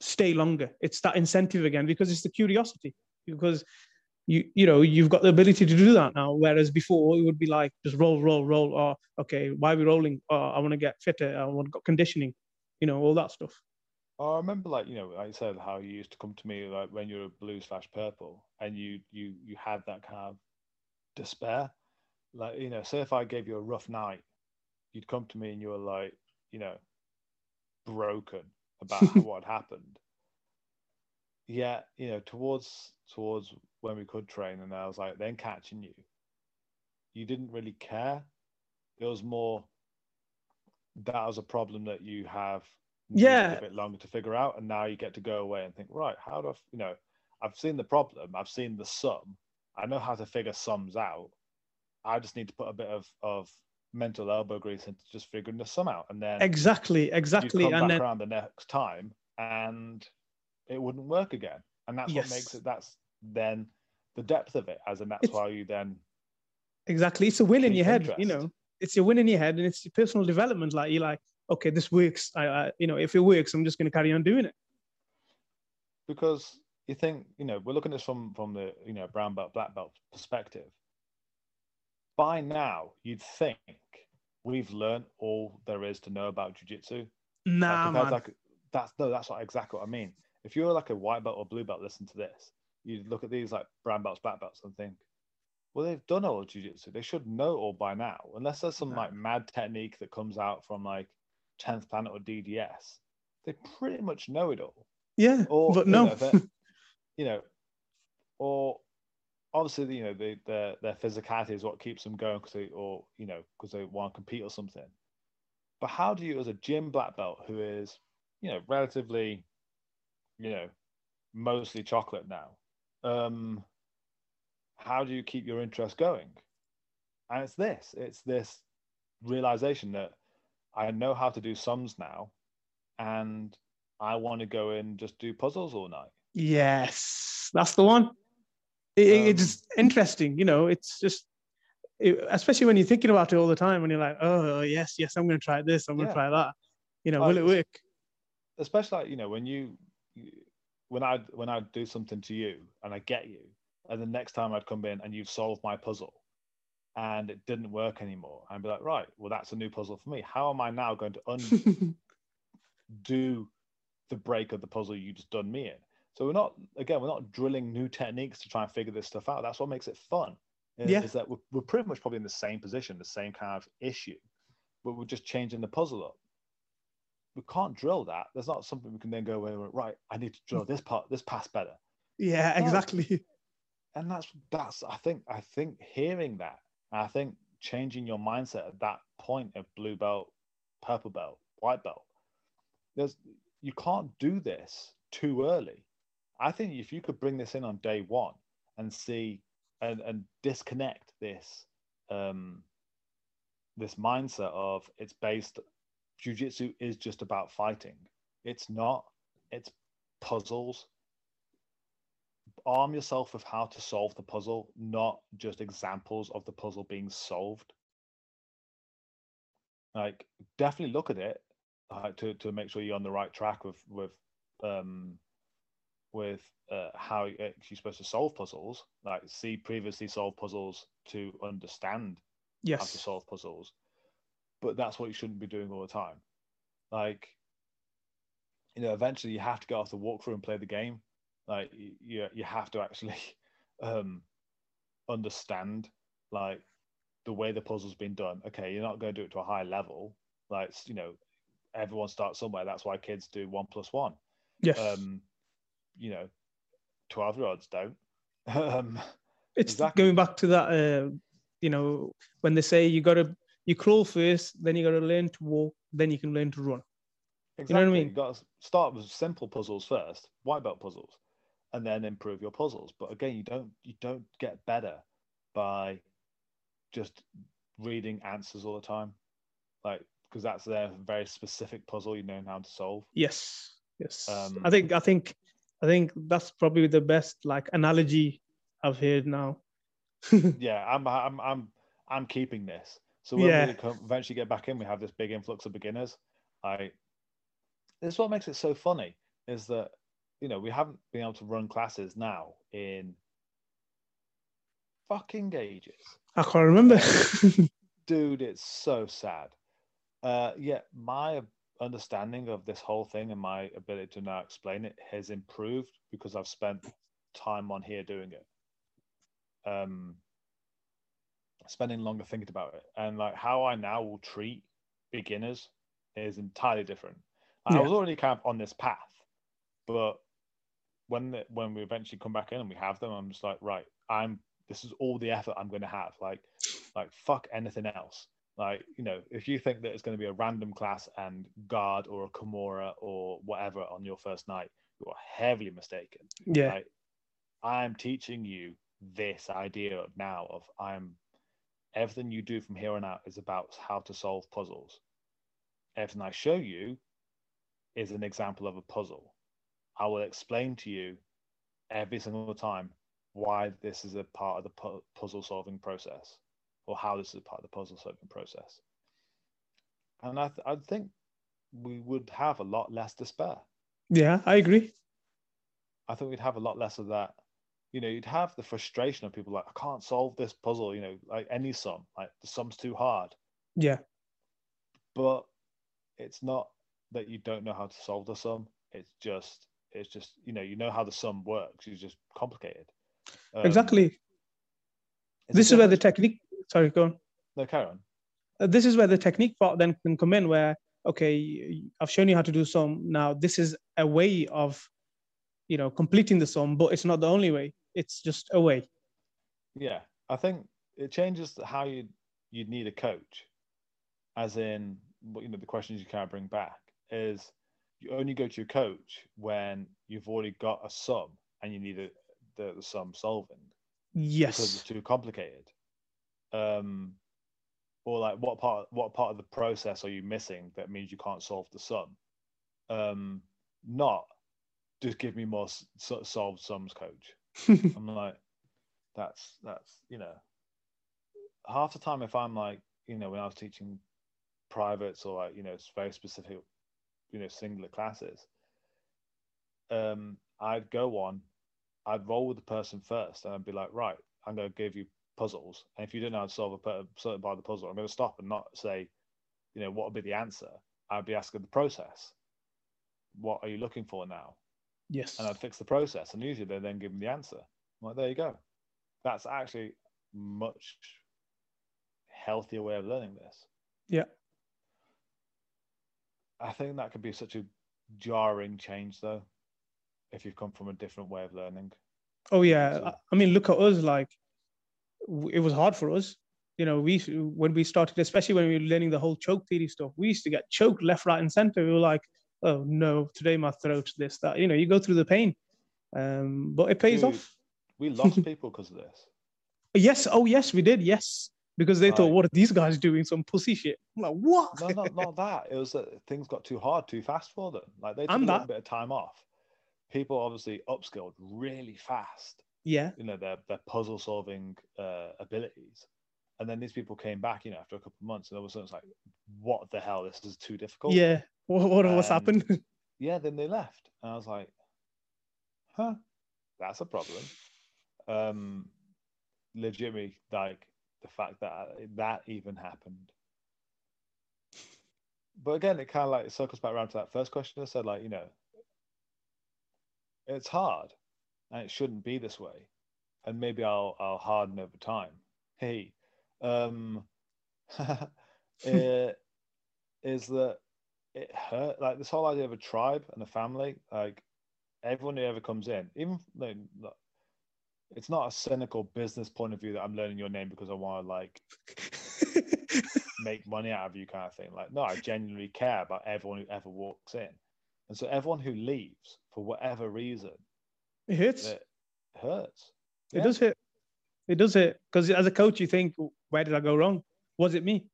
stay longer. It's that incentive again because it's the curiosity because you you know you've got the ability to do that now. Whereas before it would be like just roll roll roll. Or okay why are we rolling? Oh, i want to get fitter. I want to get conditioning you know all that stuff. Oh, I remember, like you know, like I said, how you used to come to me like when you were blue slash purple, and you you you had that kind of despair. Like you know, say if I gave you a rough night, you'd come to me and you were like, you know, broken about what happened. Yeah, you know, towards towards when we could train, and I was like, then catching you, you didn't really care. It was more that was a problem that you have Yeah. a bit longer to figure out, and now you get to go away and think, right, how do I, you know, I've seen the problem, I've seen the sum, I know how to figure sums out. I just need to put a bit of of mental elbow grease into just figuring the sum out, and then exactly, exactly. And back then around the next time, and it wouldn't work again, and that's what makes it. That's then the depth of it, as in that's It's- why you then exactly, it's a win in your head. You know, it's your win in your head, and it's your personal development. Like you're like, okay, this works. I, I you know, if it works, I'm just going to carry on doing it. because you think you know we're looking at this from from the you know brown belt black belt perspective by now you'd think we've learned all there is to know about jiu-jitsu Nah, like, man. like that's no that's what exactly what i mean if you're like a white belt or blue belt listen to this you look at these like brown belts black belts and think well they've done all of jiu-jitsu they should know all by now unless there's some No. like mad technique that comes out from like 10th planet or dds they pretty much know it all yeah, or but you no. know, you know, or obviously, you know, the, their their physicality is what keeps them going because they, or you know, because they want to compete or something. But how do you, as a gym black belt who is, you know, relatively, you know, mostly chocolate now, um, how do you keep your interest going? And it's this, it's this realization that I know how to do sums now, and I want to go and just do puzzles all night. Yes, that's the one. It, Um, it's interesting, you know. It's just, it, especially when you're thinking about it all the time, and you're like, oh yes, yes, I'm going to try this, I'm going to Yeah. try that. You know, Like, will it work? especially like, you know when you you- when I when I do something to you and I get you, and the next time I'd come in and you've solved my puzzle, and it didn't work anymore, I'd be like, right, well that's a new puzzle for me. How am I now going to undo the break of the puzzle you just done me in? So we're not again, we're not drilling new techniques to try and figure this stuff out. That's what makes it fun. Is, Yeah. is that we're, we're pretty much probably in the same position, the same kind of issue, but we're just changing the puzzle up we can't drill that. There's not something we can then go away right. I need to drill this part, this pass better, yeah, No. exactly. and that's that's. I think I think hearing that, I think changing your mindset at that point of blue belt, purple belt, white belt. There's you can't do this too early. I think if you could bring this in on day one and see and and disconnect this um this mindset of it's based jiu-jitsu is just about fighting. It's not. It's puzzles. Arm yourself with how to solve the puzzle not just examples of the puzzle being solved. Like definitely look at it to, to make sure you're on the right track with with um with uh, how you're supposed to solve puzzles like see previously solved puzzles to understand how to solve puzzles. But that's what you shouldn't be doing all the time. Like you know eventually you have to go off the walkthrough and play the game. Like you you, you have to actually um understand like the way the puzzle's been done. Okay you're not going to do it to a high level. Like you know everyone starts somewhere. That's why kids do one plus one. Yes. um you know 12 year olds don't um it's exactly. going back to that. Uh, you know, when they say you got to you crawl first, then you got to learn to walk, then you can learn to run. Exactly. know what I mean? You got to start with simple puzzles first, white belt puzzles, and then improve your puzzles. But again, you don't you don't get better by just reading answers all the time, like because that's their very specific puzzle you know how to solve. Yes. Yes. Um, I think I think I think that's probably the best like analogy I've heard now. Yeah, I'm I'm I'm I'm keeping this. So when Yeah. we come, eventually get back in, we have this big influx of beginners. I this is what makes it so funny is that you know we haven't been able to run classes now in fucking ages. I can't remember. dude it's so sad uh yeah my understanding of this whole thing and my ability to now explain it has improved because i've spent time on here doing it. Um spending longer thinking about it. And like how i now will treat beginners is entirely different. I Yeah. was already kind of on this path but when the, when we eventually come back in and we have them i'm just like right i'm this is all the effort i'm going to have. Like like fuck anything else Like, you know, if you think that it's going to be a random class and guard or a Kimura or whatever on your first night, you are heavily mistaken. Yeah. Like, I'm teaching you this idea of now of I'm everything you do from here on out is about how to solve puzzles. Everything I show you is an example of a puzzle. I will explain to you every single time why this is a part of the pu- puzzle solving process or how this is part of the puzzle solving process. And I, th- I think we would have a lot less despair. Yeah, I agree. I think we'd have a lot less of that. You know, you'd have the frustration of people like, I can't solve this puzzle, you know, like any sum, like the sum's too hard. Yeah. But it's not that you don't know how to solve the sum. It's just, it's just, you know, you know how the sum works. It's just complicated. Um, exactly. This is where the technique. Sorry, go on. No, carry on. Uh, this is where the technique part then can come in where okay i've shown you how to do some now this is a way of you know completing the sum but it's not the only way it's just a way Yeah, I think it changes how you you'd need a coach, as in what you know the questions you can't bring back is you only go to your coach when you've already got a sum and you need a, the, the sum solving Yes, because it's yes too complicated. Um, or like what part what part of the process are you missing that means you can't solve the sum? Um, not just give me more so- solved sums, coach. I'm like, that's that's you know, half the time if I'm like, you know, when I was teaching privates or like you know it's very specific, you know, singular classes, um, I'd go on, I'd roll with the person first, and I'd be like, right, I'm going to give you puzzles, and if you don't know how to solve a certain part of the puzzle, I'm going to stop and not say, you know, what would be the answer. I'd be asking the process. What are you looking for now? yes and I'd fix the process. And usually they then give them the answer. I'm like, there you go. That's actually much healthier way of learning this. Yeah. I think that could be such a jarring change though, if you've come from a different way of learning. oh yeah I- mean look at us like it was hard for us you know we when we started especially when we were learning the whole choke theory stuff we used to get choked left right and center we were like oh no today my throat's this that you know you go through the pain um but it pays Dude. off We lost people because of this. Yes. Oh, yes, we did. Yes, because they thought, "What are these guys doing? Some pussy shit." I'm like, "What?" No, not not that. It was that things got too hard too fast for them. Like they took And a that- bit of time off. People obviously upskilled really fast. Yeah. you know their their puzzle solving uh, abilities. And then these people came back you know after a couple of months and all of a sudden it's like what the hell? This is too difficult. Yeah. What, what what's happened? yeah then they left. And i was like huh that's a problem. Um legitimately like the fact that that even happened. But again it kind of like circles back around to that first question i said like you know it's hard and it shouldn't be this way. And maybe i'll i'll harden over time. Hey um it, is that it hurt like this whole idea of a tribe and a family like everyone who ever comes in even like, it's not a cynical business point of view that i'm learning your name because i want to like make money out of you kind of thing. Like no i genuinely care about everyone who ever walks in. And so everyone who leaves for whatever reason it hurts. it hurts It Yeah. does hurt. It does hurt because as a coach, you think, "Where did I go wrong? Was it me?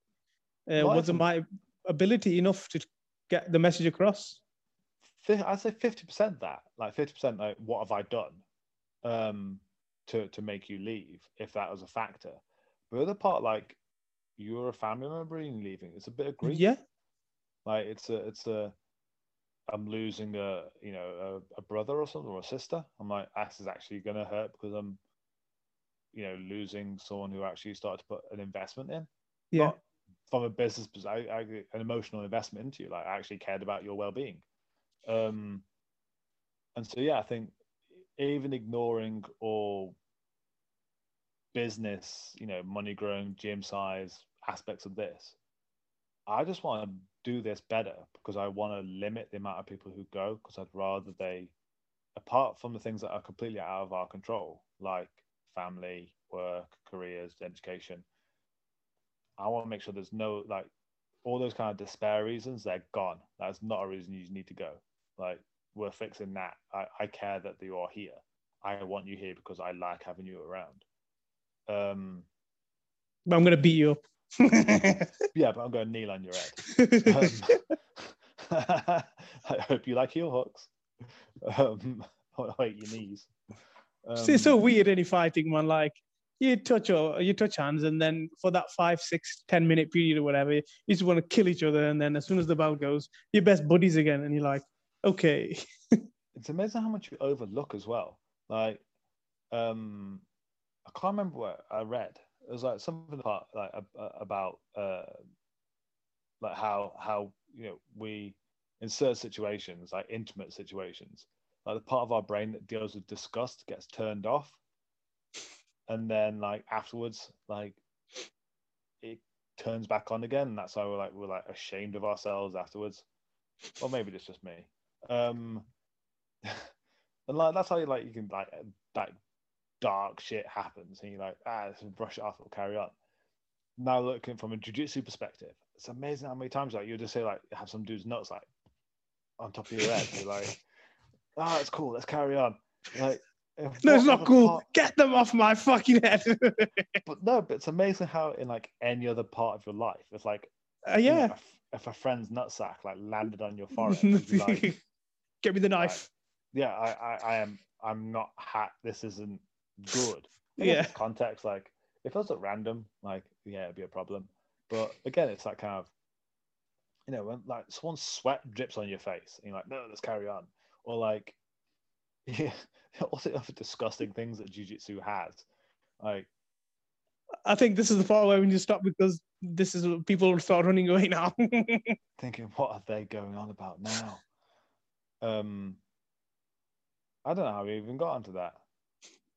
Uh, wasn't my ability enough to get the message across?" I'd say fifty percent that, like fifty percent, like what have I done, um, to to make you leave? If that was a factor, but the other part, like you're a family member and leaving, it's a bit of grief. Yeah. like it's a it's a I'm losing a you know a, a brother or something or a sister. I'm like this is actually gonna hurt because I'm, you know, losing someone who actually started to put an investment in. Yeah. Not from a business I, I, an emotional investment into you. Like I actually cared about your well being. Um, and so yeah, I think even ignoring all business, you know, money growing, gym size aspects of this, I just want to do this better because I want to limit the amount of people who go because I'd rather they, apart from the things that are completely out of our control, like family, work, careers, education, I want to make sure there's no like all those kind of despair reasons. They're gone. That's not a reason you need to go. Like we're fixing that. I, I care that you are here. I want you here because I like having you around. Um, but I'm gonna beat you up. yeah, but I'm going to kneel on your head. Um, I hope you like heel hooks. Um, hate your knees. Um, it's so weird any fighting, man. Like you touch or you touch hands, and then for that five, six, ten minute period or whatever, you just want to kill each other, and then as soon as the bell goes, you're best buddies again, and you're like, okay. it's amazing how much you overlook as well. Like, um, I can't remember what I read. It was like something about like about uh, like how how you know we in certain situations, like intimate situations, like the part of our brain that deals with disgust gets turned off, and then like afterwards, like it turns back on again, that's why we're like we're like ashamed of ourselves afterwards. Or maybe it's just me. Um, and like that's how you like you can like that dark shit happens, and you're like ah, let's brush it off, we'll carry on. Now looking from a jiu-jitsu perspective, it's amazing how many times like you'll just say like have some dude's nuts like on top of your head. You're like, oh, it's cool. Let's carry on. Like, no, it's not cool. Part... Get them off my fucking head. but no, but it's amazing how in like any other part of your life, it's like, uh, yeah, you know, if, if, a friend's nutsack like landed on your forehead, like, get me the knife. Like, yeah, I, I, I am. I'm not hat. This isn't good. yeah. Context, like, if it was at random, like, yeah, it'd be a problem. But again, it's that kind of you know, when like someone's sweat drips on your face, and you're like, no, let's carry on. Or like, yeah, all the other disgusting things that jujitsu has. Like, I think this is the part where we need to stop because this is people start running away now. thinking, what are they going on about now? Um, I don't know how we even got onto that.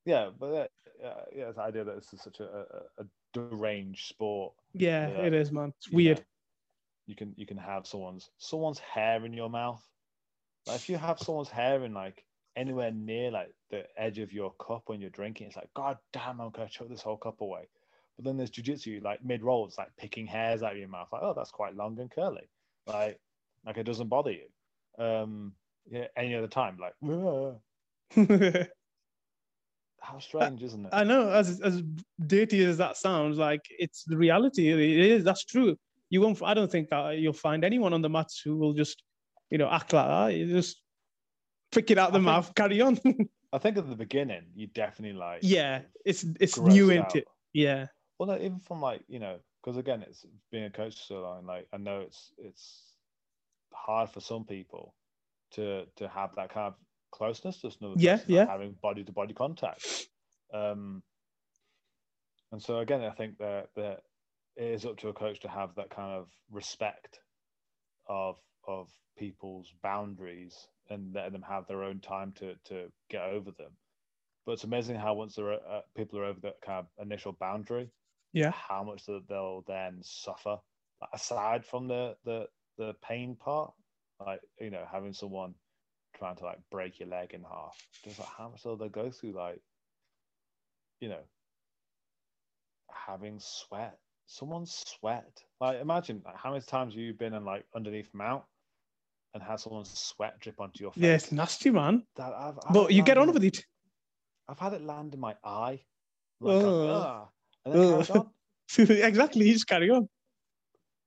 Yeah, but uh, yeah, the idea that this is such a, a, a deranged sport. Yeah, it is, man. It's weird. Know, you can you can have someone's someone's hair in your mouth. Like if you have someone's hair in like anywhere near like the edge of your cup when you're drinking, it's like God damn, I'm gonna chuck this whole cup away. But then there's jujitsu, like mid roll, it's like picking hairs out of your mouth. Like, oh, that's quite long and curly. Like, like it doesn't bother you. Um, yeah, any other time, like, how strange, isn't it? I know, as as dirty as that sounds, like it's the reality. It is. That's true you won't. I don't think that you'll find anyone on the mats who will just, you know, act like that. You just pick it out the I mouth, think, carry on. I think at the beginning, you definitely like. Yeah, it's it's new into it. Yeah. Well, no, even from like you know, because again, it's being a coach so long. Like I know it's it's hard for some people to to have that kind of closeness. Just another yeah, yeah, having body to body contact. Um, and so again, I think that that it is up to a coach to have that kind of respect of of people's boundaries and letting them have their own time to to get over them. But it's amazing how once they're uh, people are over that kind of initial boundary, yeah, how much that they'll then suffer. Aside from the the the pain part, like you know having someone trying to like break your leg in half, just like how much will they go through? Like you know having sweat someone's sweat. Like imagine like, how many times you've you been in like underneath mount and had someone's sweat drip onto your face? Yeah, it's nasty, man. That I've, I've but you get on with it. I've had it land in my eye. Like, uh, and then uh. on. exactly, you just carry on.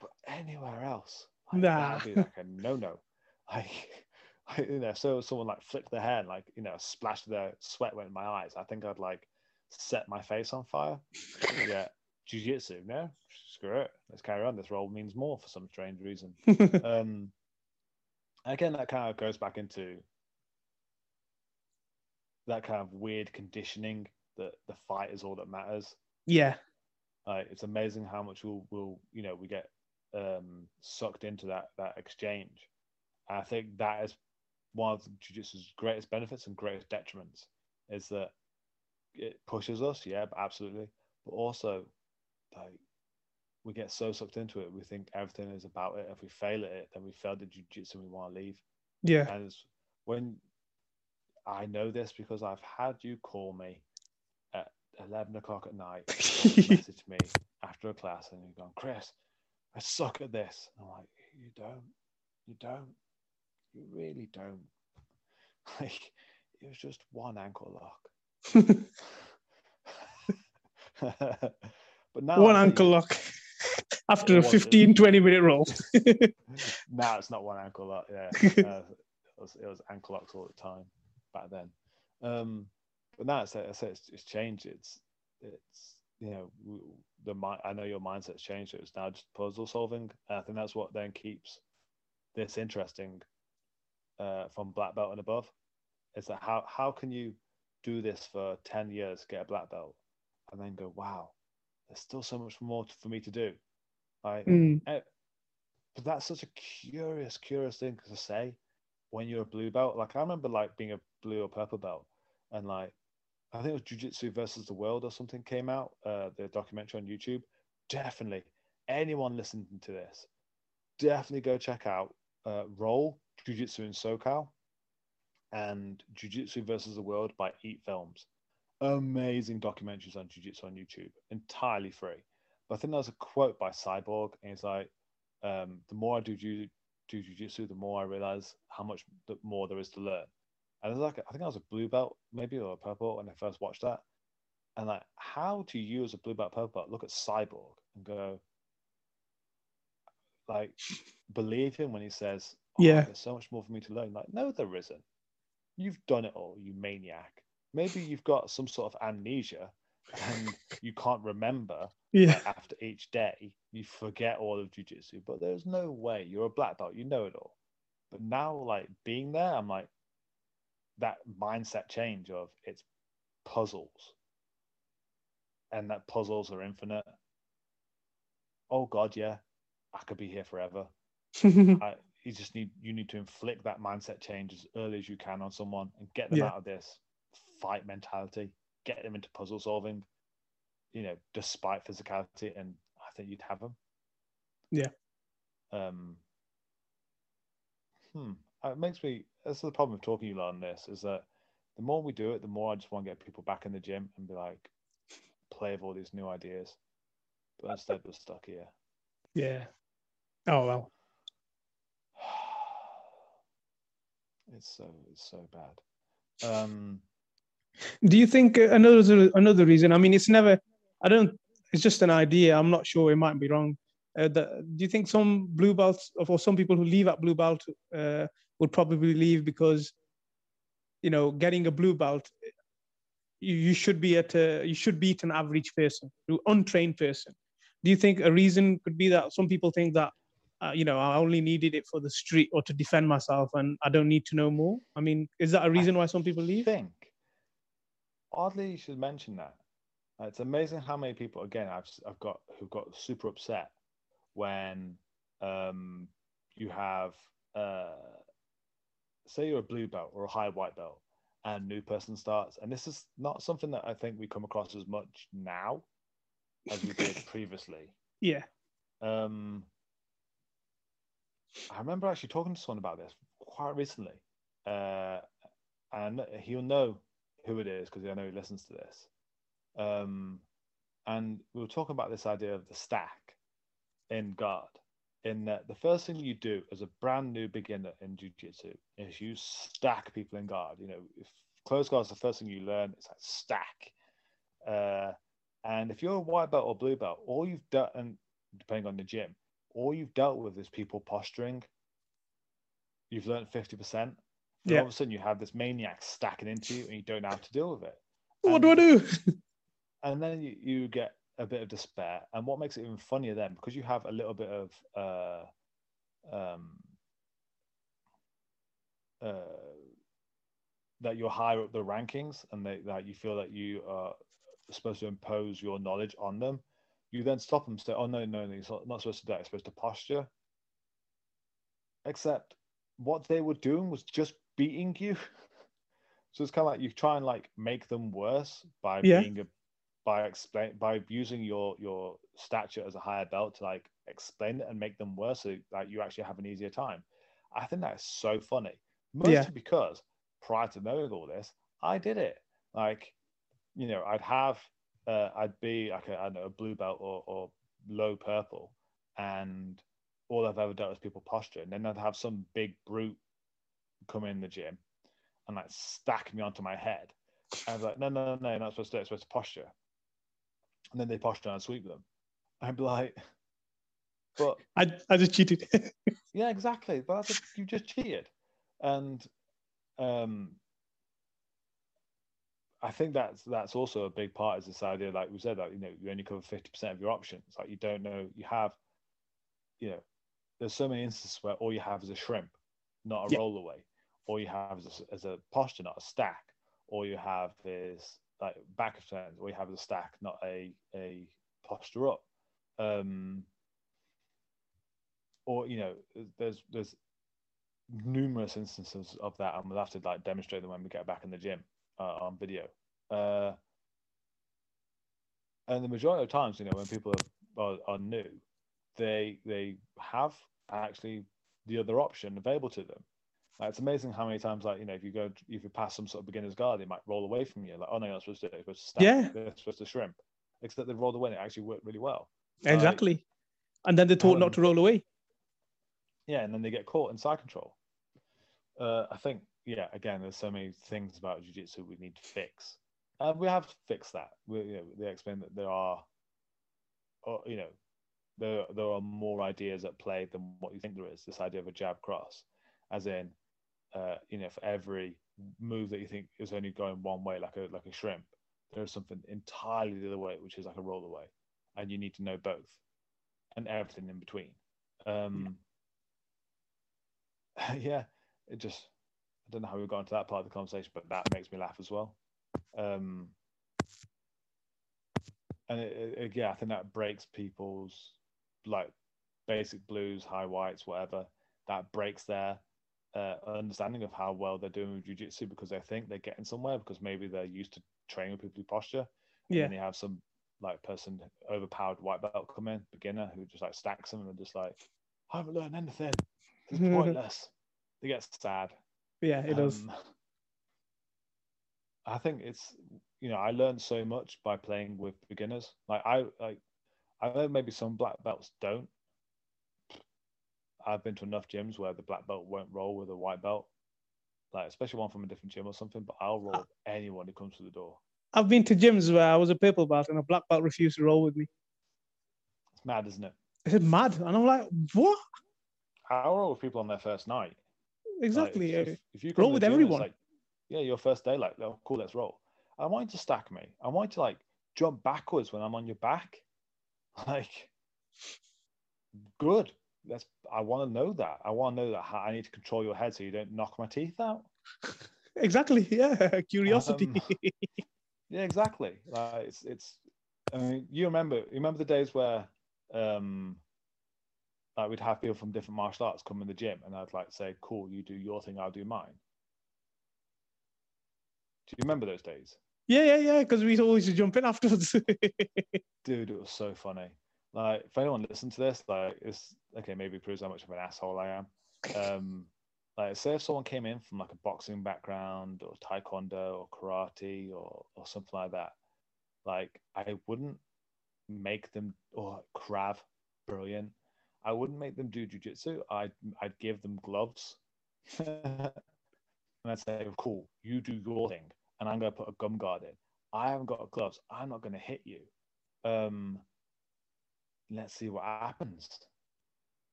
But anywhere else, like, nah. that'd be like a no-no. Like, you know, so someone like flicked their hair and like, you know, splashed their sweat went in my eyes. I think I'd like set my face on fire. yeah, jiu-jitsu no screw it let's carry on this roll means more for some strange reason um again that kind of goes back into that kind of weird conditioning that the fight is all that matters yeah uh, it's amazing how much we'll, we'll you know we get um sucked into that that exchange i think that is one of jiu-jitsu's greatest benefits and greatest detriments is that it pushes us yeah absolutely but also like we get so sucked into it, we think everything is about it. If we fail at it, then we failed at jujitsu and we want to leave. Yeah. And when I know this because I've had you call me at 11 o'clock at night, message me after a class and you're going, Chris, I suck at this. I'm like, you don't, you don't, you really don't. Like, it was just one ankle lock. but now one ankle lock after a was- 15, 20 minute roll. now it's not one ankle lock. Yeah, uh, it, was, it was ankle locks all the time back then. Um, but now it's, it's, it's changed. It's it's you know the mi- I know your mindset's changed. It's now just puzzle solving. And I think that's what then keeps this interesting uh, from black belt and above. Is that how how can you do this for ten years, get a black belt, and then go, wow, there's still so much more for me to do. Like, Mm, but that's such a curious, curious thing to say when you're a blue belt. Like I remember like being a blue or purple belt, and like I think it was Jiu-Jitsu versus the World or something came out, uh, the documentary on YouTube. Definitely, anyone listening to this, definitely go check out uh, Roll Jiu-Jitsu in SoCal and Jiu-Jitsu versus the World by Eat Films. Amazing documentaries on Jiu-Jitsu on YouTube, entirely free. But I think there's a quote by Cyborg, and it's like, um, "The more I do jiu- do jiu-jitsu, the more I realize how much the more there is to learn." And it's like, I think I was a blue belt, maybe or a purple when I first watched that. And like, how do you as a blue belt, purple belt look at Cyborg and go, like, believe him when he says, oh, Yeah. there's so much more for me to learn." Like, no, there isn't. You've done it all, you maniac. Maybe you've got some sort of amnesia and you can't remember yeah. after each day, you forget all of jujitsu. But there's no way you're a black belt, you know it all. But now, like being there, I'm like that mindset change of it's puzzles, and that puzzles are infinite. Oh God, yeah, I could be here forever. I, you just need you need to inflict that mindset change as early as you can on someone and get them Yeah. out of this fight mentality, get them into puzzle solving, you know, despite physicality, and I think you'd have them. Yeah. Um. Hmm. It makes me. That's the problem of talking to you lot on this is that the more we do it, the more I just want to get people back in the gym and be like, play with all these new ideas. But instead, we're stuck here. yeah. Oh, well. It's so it's so bad. Um, Do you think uh, another another reason? I mean, it's never. I don't. It's just an idea. I'm not sure. It might be wrong. Uh, the, do you think some blue belts or some people who leave at blue belt uh, would probably leave because, you know, getting a blue belt, you, you should be at a, you should beat an average person, an untrained person. Do you think a reason could be that some people think that, uh, you know, I only needed it for the street or to defend myself, and I don't need to know more? I mean, is that a reason why some people leave? think oddly you should mention that. Uh, It's amazing how many people again I've I've got who got super upset when um, you have uh, say you're a blue belt or a high white belt and new person starts and this is not something that I think we come across as much now as we did previously. Yeah. Um, I remember actually talking to someone about this quite recently, uh, and he'll know who it is because I know he listens to this. Um, and we were talking about this idea of the stack in guard. In that, the first thing you do as a brand new beginner in jiu-jitsu is you stack people in guard. You know, if close guard is the first thing you learn, it's like stack. Uh, and if you're a white belt or blue belt, all you've done, depending on the gym, all you've dealt with is people posturing. You've learned 50%. And Yeah. all of a sudden you have this maniac stacking into you and you don't know how to deal with it. What do I do? And then you, you get a bit of despair. And what makes it even funnier then, because you have a little bit of uh, um, uh, that you're higher up the rankings and they, that you feel that you are supposed to impose your knowledge on them, you then stop them and say, oh, no, no, no, it's not supposed to do that. It's supposed to posture. Except what they were doing was just beating you. so it's kind of like you try and like make them worse by Yeah. being a by explain by using your your stature as a higher belt to like explain it and make them worse so that you actually have an easier time. I think that's so funny. Mostly Yeah. because prior to knowing all this, I did it. Like, you know, I'd have uh, I'd be like a, I know, a blue belt or, or low purple, and all I've ever done is people posture, and then I'd have some big brute come in the gym and like stack me onto my head. And I was like, no, no, no, no, you're not supposed to do it. It's supposed to posture. And then they posture and I'd sweep them. I'd be like, but I, I just cheated. yeah, exactly. But a, you just cheated. And um, I think that's that's also a big part is this idea, like we said, that you know you only cover fifty percent of your options. Like you don't know you have, you know, there's so many instances where all you have is a shrimp, not a Yeah. roll away. All you have is a, is a posture, not a stack. All you have is like back of turns. All you have is a stack, not a a posture up. Um, or you know, there's there's numerous instances of that, and we'll have to like demonstrate them when we get back in the gym on video. Uh, and the majority of times, you know, when people are, are, are new, they they have actually the other option available to them. Like, it's amazing how many times, like you know, if you go if you pass some sort of beginner's guard, they might roll away from you. Like, oh no, you're not supposed to do it. You're supposed to stack. Yeah. They're supposed to shrimp. Except they rolled away, and it actually worked really well. Like, exactly. And then they're taught Um, not to roll away. yeah, and then they get caught in side control. Uh, I think, yeah, again, there's so many things about jiu-jitsu we need to fix. And we have fixed that. We, you know, they explain that there are, or, you know, there there are more ideas at play than what you think there is. This idea of a jab cross, as in, uh, you know, for every move that you think is only going one way, like a like a shrimp, there is something entirely the other way, which is like a roll away, and you need to know both, and everything in between. Um, yeah, it just I don't know how we got into that part of the conversation, but that makes me laugh as well. Um, and it, it, yeah, I think that breaks people's like basic blues, high whites, whatever. That breaks their uh, understanding of how well they're doing with jujitsu because they think they're getting somewhere because maybe they're used to training with people who posture. And Yeah. then you have some like person overpowered white belt come in, beginner who just like stacks them and they're just like, I haven't learned anything. It's pointless. they get sad. Yeah, it does. Um, I think it's you know I learned so much by playing with beginners. Like I like I know maybe some black belts don't. I've been to enough gyms where the black belt won't roll with a white belt, like especially one from a different gym or something. But I'll roll with anyone who comes through the door. I've been to gyms where I was a purple belt and a black belt refused to roll with me. It's mad, isn't it? I said mad, and I'm like, what? I'll roll with people on their first night. Like, Exactly. if, uh, if, if you roll with everyone. Like, yeah, your first day, like, oh, cool, let's roll. I want you to stack me. I want you to like jump backwards when I'm on your back. Like, good. That's. I want to know that. I want to know that how I need to control your head so you don't knock my teeth out. exactly. Yeah. Curiosity. Um, Yeah, exactly. Like, it's it's. I mean, you remember you remember the days where, um, like we'd have people from different martial arts come in the gym, and I'd like say, "Cool, you do your thing, I'll do mine." Do you remember those days? yeah, yeah, yeah. Because we always jump in afterwards. dude, it was so funny. Like, if anyone listened to this, like, it's okay. Maybe it proves how much of an asshole I am. Um, like, say if someone came in from like a boxing background or taekwondo or karate or or something like that, like, I wouldn't make them or krav, brilliant. I wouldn't make them do jujitsu. I'd I'd give them gloves, and I'd say, "Cool, you do your thing, and I'm gonna put a gum guard in. I haven't got gloves. I'm not gonna hit you." um, let's see what happens.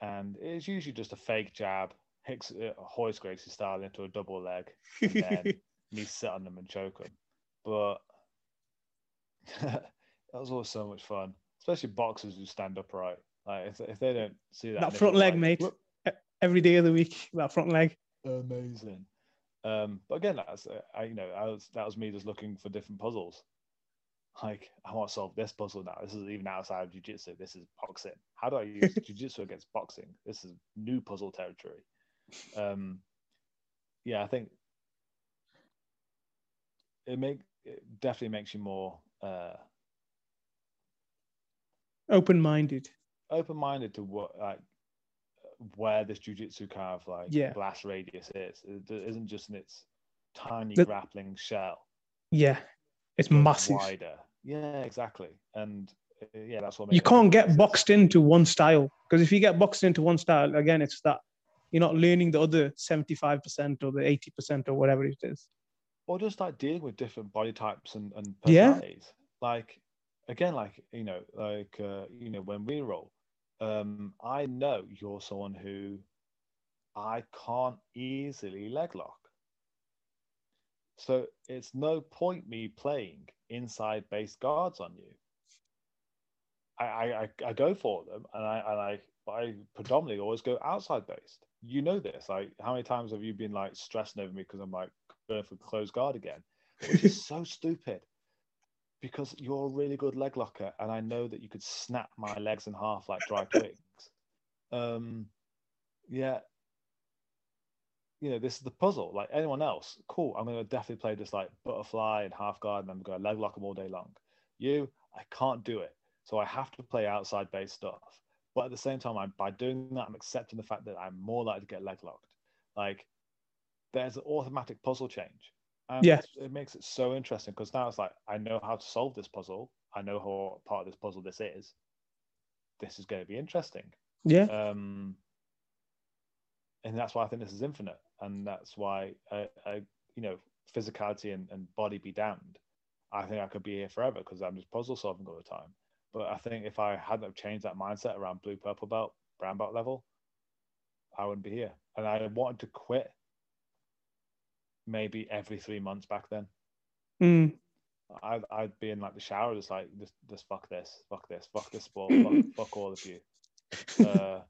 And it's usually just a fake jab, hits uh, Royce Gracie style into a double leg, and then me sit on them and choke them. But that was always so much fun, especially boxers who stand upright. Like if, if they don't see that, That front leg, like, mate. "Whoop," Every day of the week, that front leg. amazing. Um, but again, that's uh, I, you know, I was that was me just looking for different puzzles. Like I want to solve this puzzle now. This is even outside of jujitsu. This is boxing. How do I use jujitsu against boxing? This is new puzzle territory. Um, yeah, I think it make it definitely makes you more uh, Open minded. to what like where this jujitsu kind of like Yeah. blast radius is. It isn't just in its tiny The- grappling shell. Yeah. It's goes massive. wider. Yeah, exactly. And uh, yeah, that's what You can't get difference. boxed into one style because if you get boxed into one style, again, it's that you're not learning the other 75% or the 80% or whatever it is. or just like dealing with different body types and, and Yeah. personalities. Like again, like you know, like uh, you know, when we roll, um, I know you're someone who I can't easily leg lock. So it's no point me playing inside base guards on you. I, I, I- go for them and I and I but I predominantly always go outside based. You know this. Like how many times have you been like stressing over me because I'm like going for closed guard again? Which is so stupid. Because you're a really good leg locker and I know that you could snap my legs in half like dry twigs. Um yeah. You know, this is the puzzle. Like anyone else, cool. I'm gonna definitely play this like butterfly and half guard and I'm gonna leg lock them all day long. You, I can't do it. So I have to play outside based stuff. But at the same time, I'm, by doing that, I'm accepting the fact that I'm more likely to get leg locked. Like there's an automatic puzzle change. And it's- it makes it so interesting because now it's like, I know how to solve this puzzle. I know how part of this puzzle this is. This is going to be interesting. Yeah. Um, and that's why I think this is infinite. And that's why, I, I you know, physicality and, and body be damned. I think I could be here forever because I'm just puzzle solving all the time. But I think if I hadn't have changed that mindset around blue, purple belt, brown belt level, I wouldn't be here. And I wanted to quit maybe every three months back then. Mm. I'd, I'd be in like the shower, just like, just, just fuck this, fuck this, fuck this sport, fuck, fuck all of you. Uh,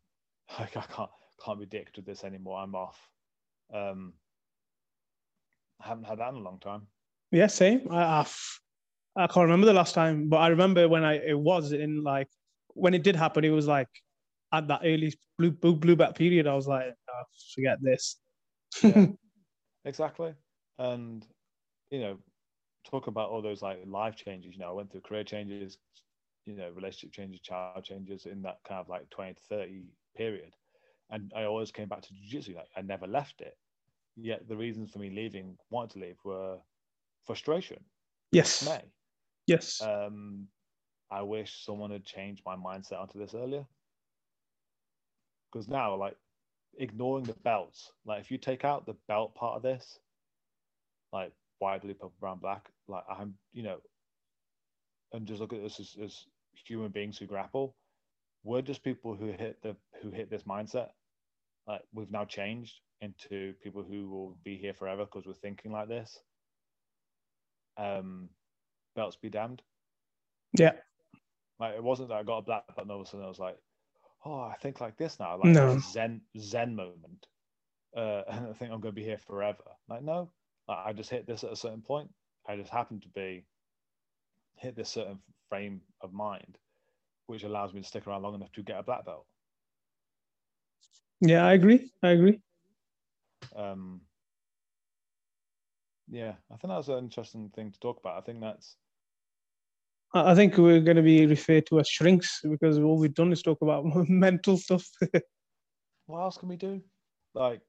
like I can't, can't be dicked with this anymore. I'm off. Um, I haven't had that in a long time. Yeah, same. I, I've, I can't remember the last time, but I remember when I it was in like when it did happen. It was like at that early blue blue, blue back period. I was like, oh, forget this. Yeah. exactly. And you know, talk about all those like life changes. You know, I went through career changes, you know, relationship changes, child changes in that kind of like 20 to 30 period. And I always came back to jiu-jitsu. Like I never left it. Yet the reasons for me leaving, wanting to leave, were frustration, yes. dismay. Yes. Um, I wish someone had changed my mindset onto this earlier. Because now, like, ignoring the belts, like, if you take out the belt part of this, like white, blue, purple, brown, black, like, I'm, you know, and just look at this as, as human beings who grapple, we're just people who hit the who hit this mindset. Like, we've now changed into people who will be here forever because we're thinking like this. Um, belts be damned. yeah. Like it wasn't that I got a black belt and all of a sudden I was like, oh, I think like this now. Like No. Zen Zen moment. Uh, and I think I'm gonna be here forever. Like, no, I just hit this at a certain point. I just happen to be hit this certain frame of mind, which allows me to stick around long enough to get a black belt. Yeah, I agree. I agree. Um yeah, I think that was an interesting thing to talk about. I think that's I think we're going to be referred to as shrinks because all we've done is talk about mental stuff. what else can we do? Like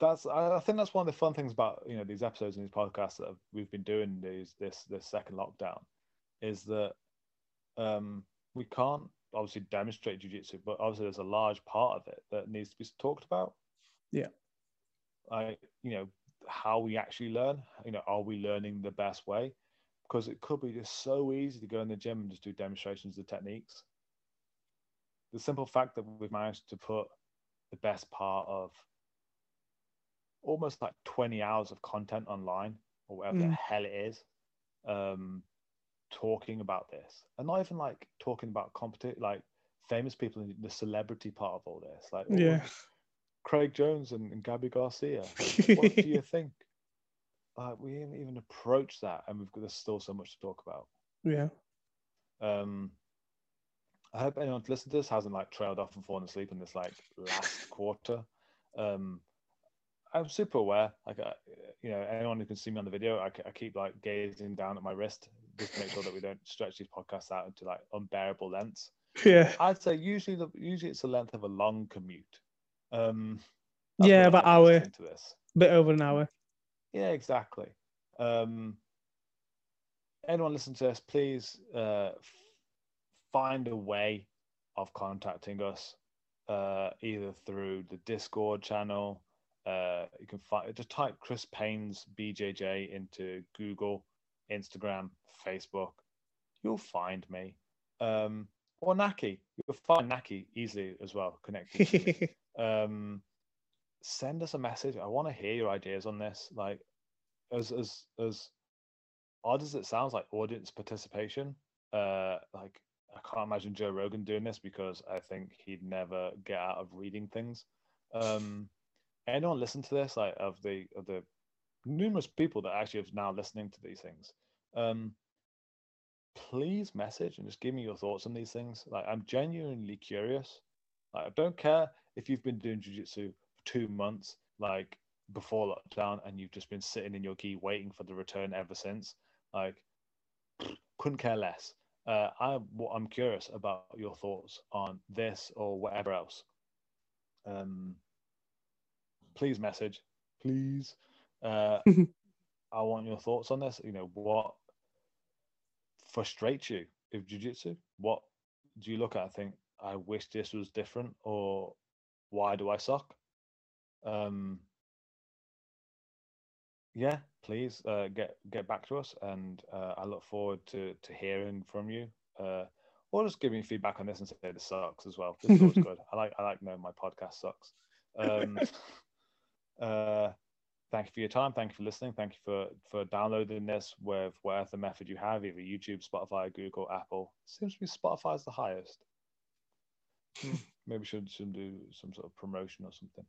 that's I I think that's one of the fun things about you know these episodes and these podcasts that we've been doing these this this second lockdown is that um we can't obviously demonstrate jujitsu, but obviously there's a large part of it that needs to be talked about. Yeah. Like you know how we actually learn. You know, are we learning the best way? Because it could be just so easy to go in the gym and just do demonstrations of techniques. The simple fact that we've managed to put the best part of almost like 20 hours of content online or whatever the Mm. hell it is um talking about this and not even like talking about competition like famous people in the celebrity part of all this like yeah. craig jones and, and gabby garcia what do you think uh, we didn't even approach that and we've got there's still so much to talk about Yeah. um I hope anyone to listen to this hasn't like trailed off and fallen asleep in this like last quarter. Um, I'm super aware. Like, uh, you know, anyone who can see me on the video, I, I keep like gazing down at my wrist just to make sure that we don't stretch these podcasts out into like unbearable lengths. Yeah. I'd say usually the usually it's the length of a long commute. Um, Yeah, about hour. listening To this. Bit over an hour. Yeah, exactly. Um, anyone listen to us, please uh, find a way of contacting us, uh, either through the Discord channel. Uh, you can find just type Chris Payne's BJJ into Google, Instagram, Facebook. You'll find me. Um, or Naki. You'll find Naki easily as well, connected. to um, send us a message. I want to hear your ideas on this. Like, as as as odd as it sounds, like audience participation. Uh, like I can't imagine Joe Rogan doing this because I think he'd never get out of reading things. Um, anyone listen to this, like of the of the numerous people that actually are now listening to these things. Um, please message and just give me your thoughts on these things. Like I'm genuinely curious. Like, I don't care if you've been doing jujitsu two months, like before lockdown, and you've just been sitting in your gi waiting for the return ever since. Like, couldn't care less. Uh, I, I'm curious about your thoughts on this or whatever else. Um, please message, please. Uh, I want your thoughts on this. You know, what frustrates you with jiu-jitsu? What do you look at and think, I wish this was different, or why do I suck? Um, yeah, please uh, get get back to us, and uh, I look forward to to hearing from you. Uh, or just give me feedback on this and say this sucks as well. This is always good. I like I like knowing my podcast sucks. Um, uh, thank you for your time. Thank you for listening. Thank you for for downloading this with whatever method you have, either YouTube, Spotify, Google, Apple. Seems to be Spotify's the highest. Hmm, Maybe should should do some sort of promotion or something.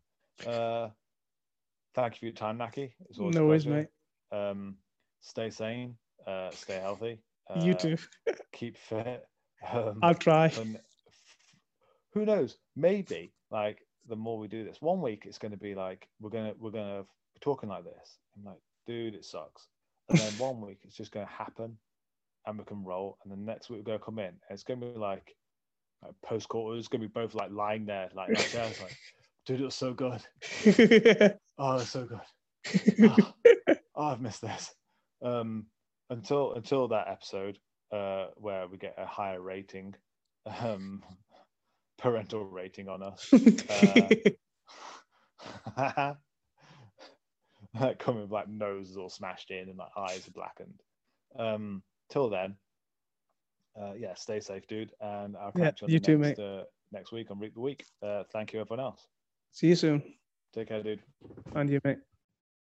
Uh, thank you for your time, Naki. It's always no worries, mate. Um, stay sane. Uh, stay healthy. Uh, you too. Keep fit. Um, I'll try. and who knows? Maybe like the more we do this, one week it's going to be like we're gonna we're gonna be talking like this. I'm like, dude, it sucks. And then one week it's just going to happen, and we can roll. And the next week we're going to come in, and it's going to be like, like post quarters. It's going to be both like lying there, like our like, dude, it was so good. Oh, it's so good. oh, oh, I've missed this. Um, until until that episode uh, where we get a higher rating, um, parental rating on us. Uh, coming with like noses all smashed in and like eyes are blackened. Um, till then, uh, yeah, stay safe, dude, and I'll Yeah, catch you on you the too, next, uh, next week on Reap the Week. Uh, thank you, everyone else. See you soon. Take care, dude. And you, mate.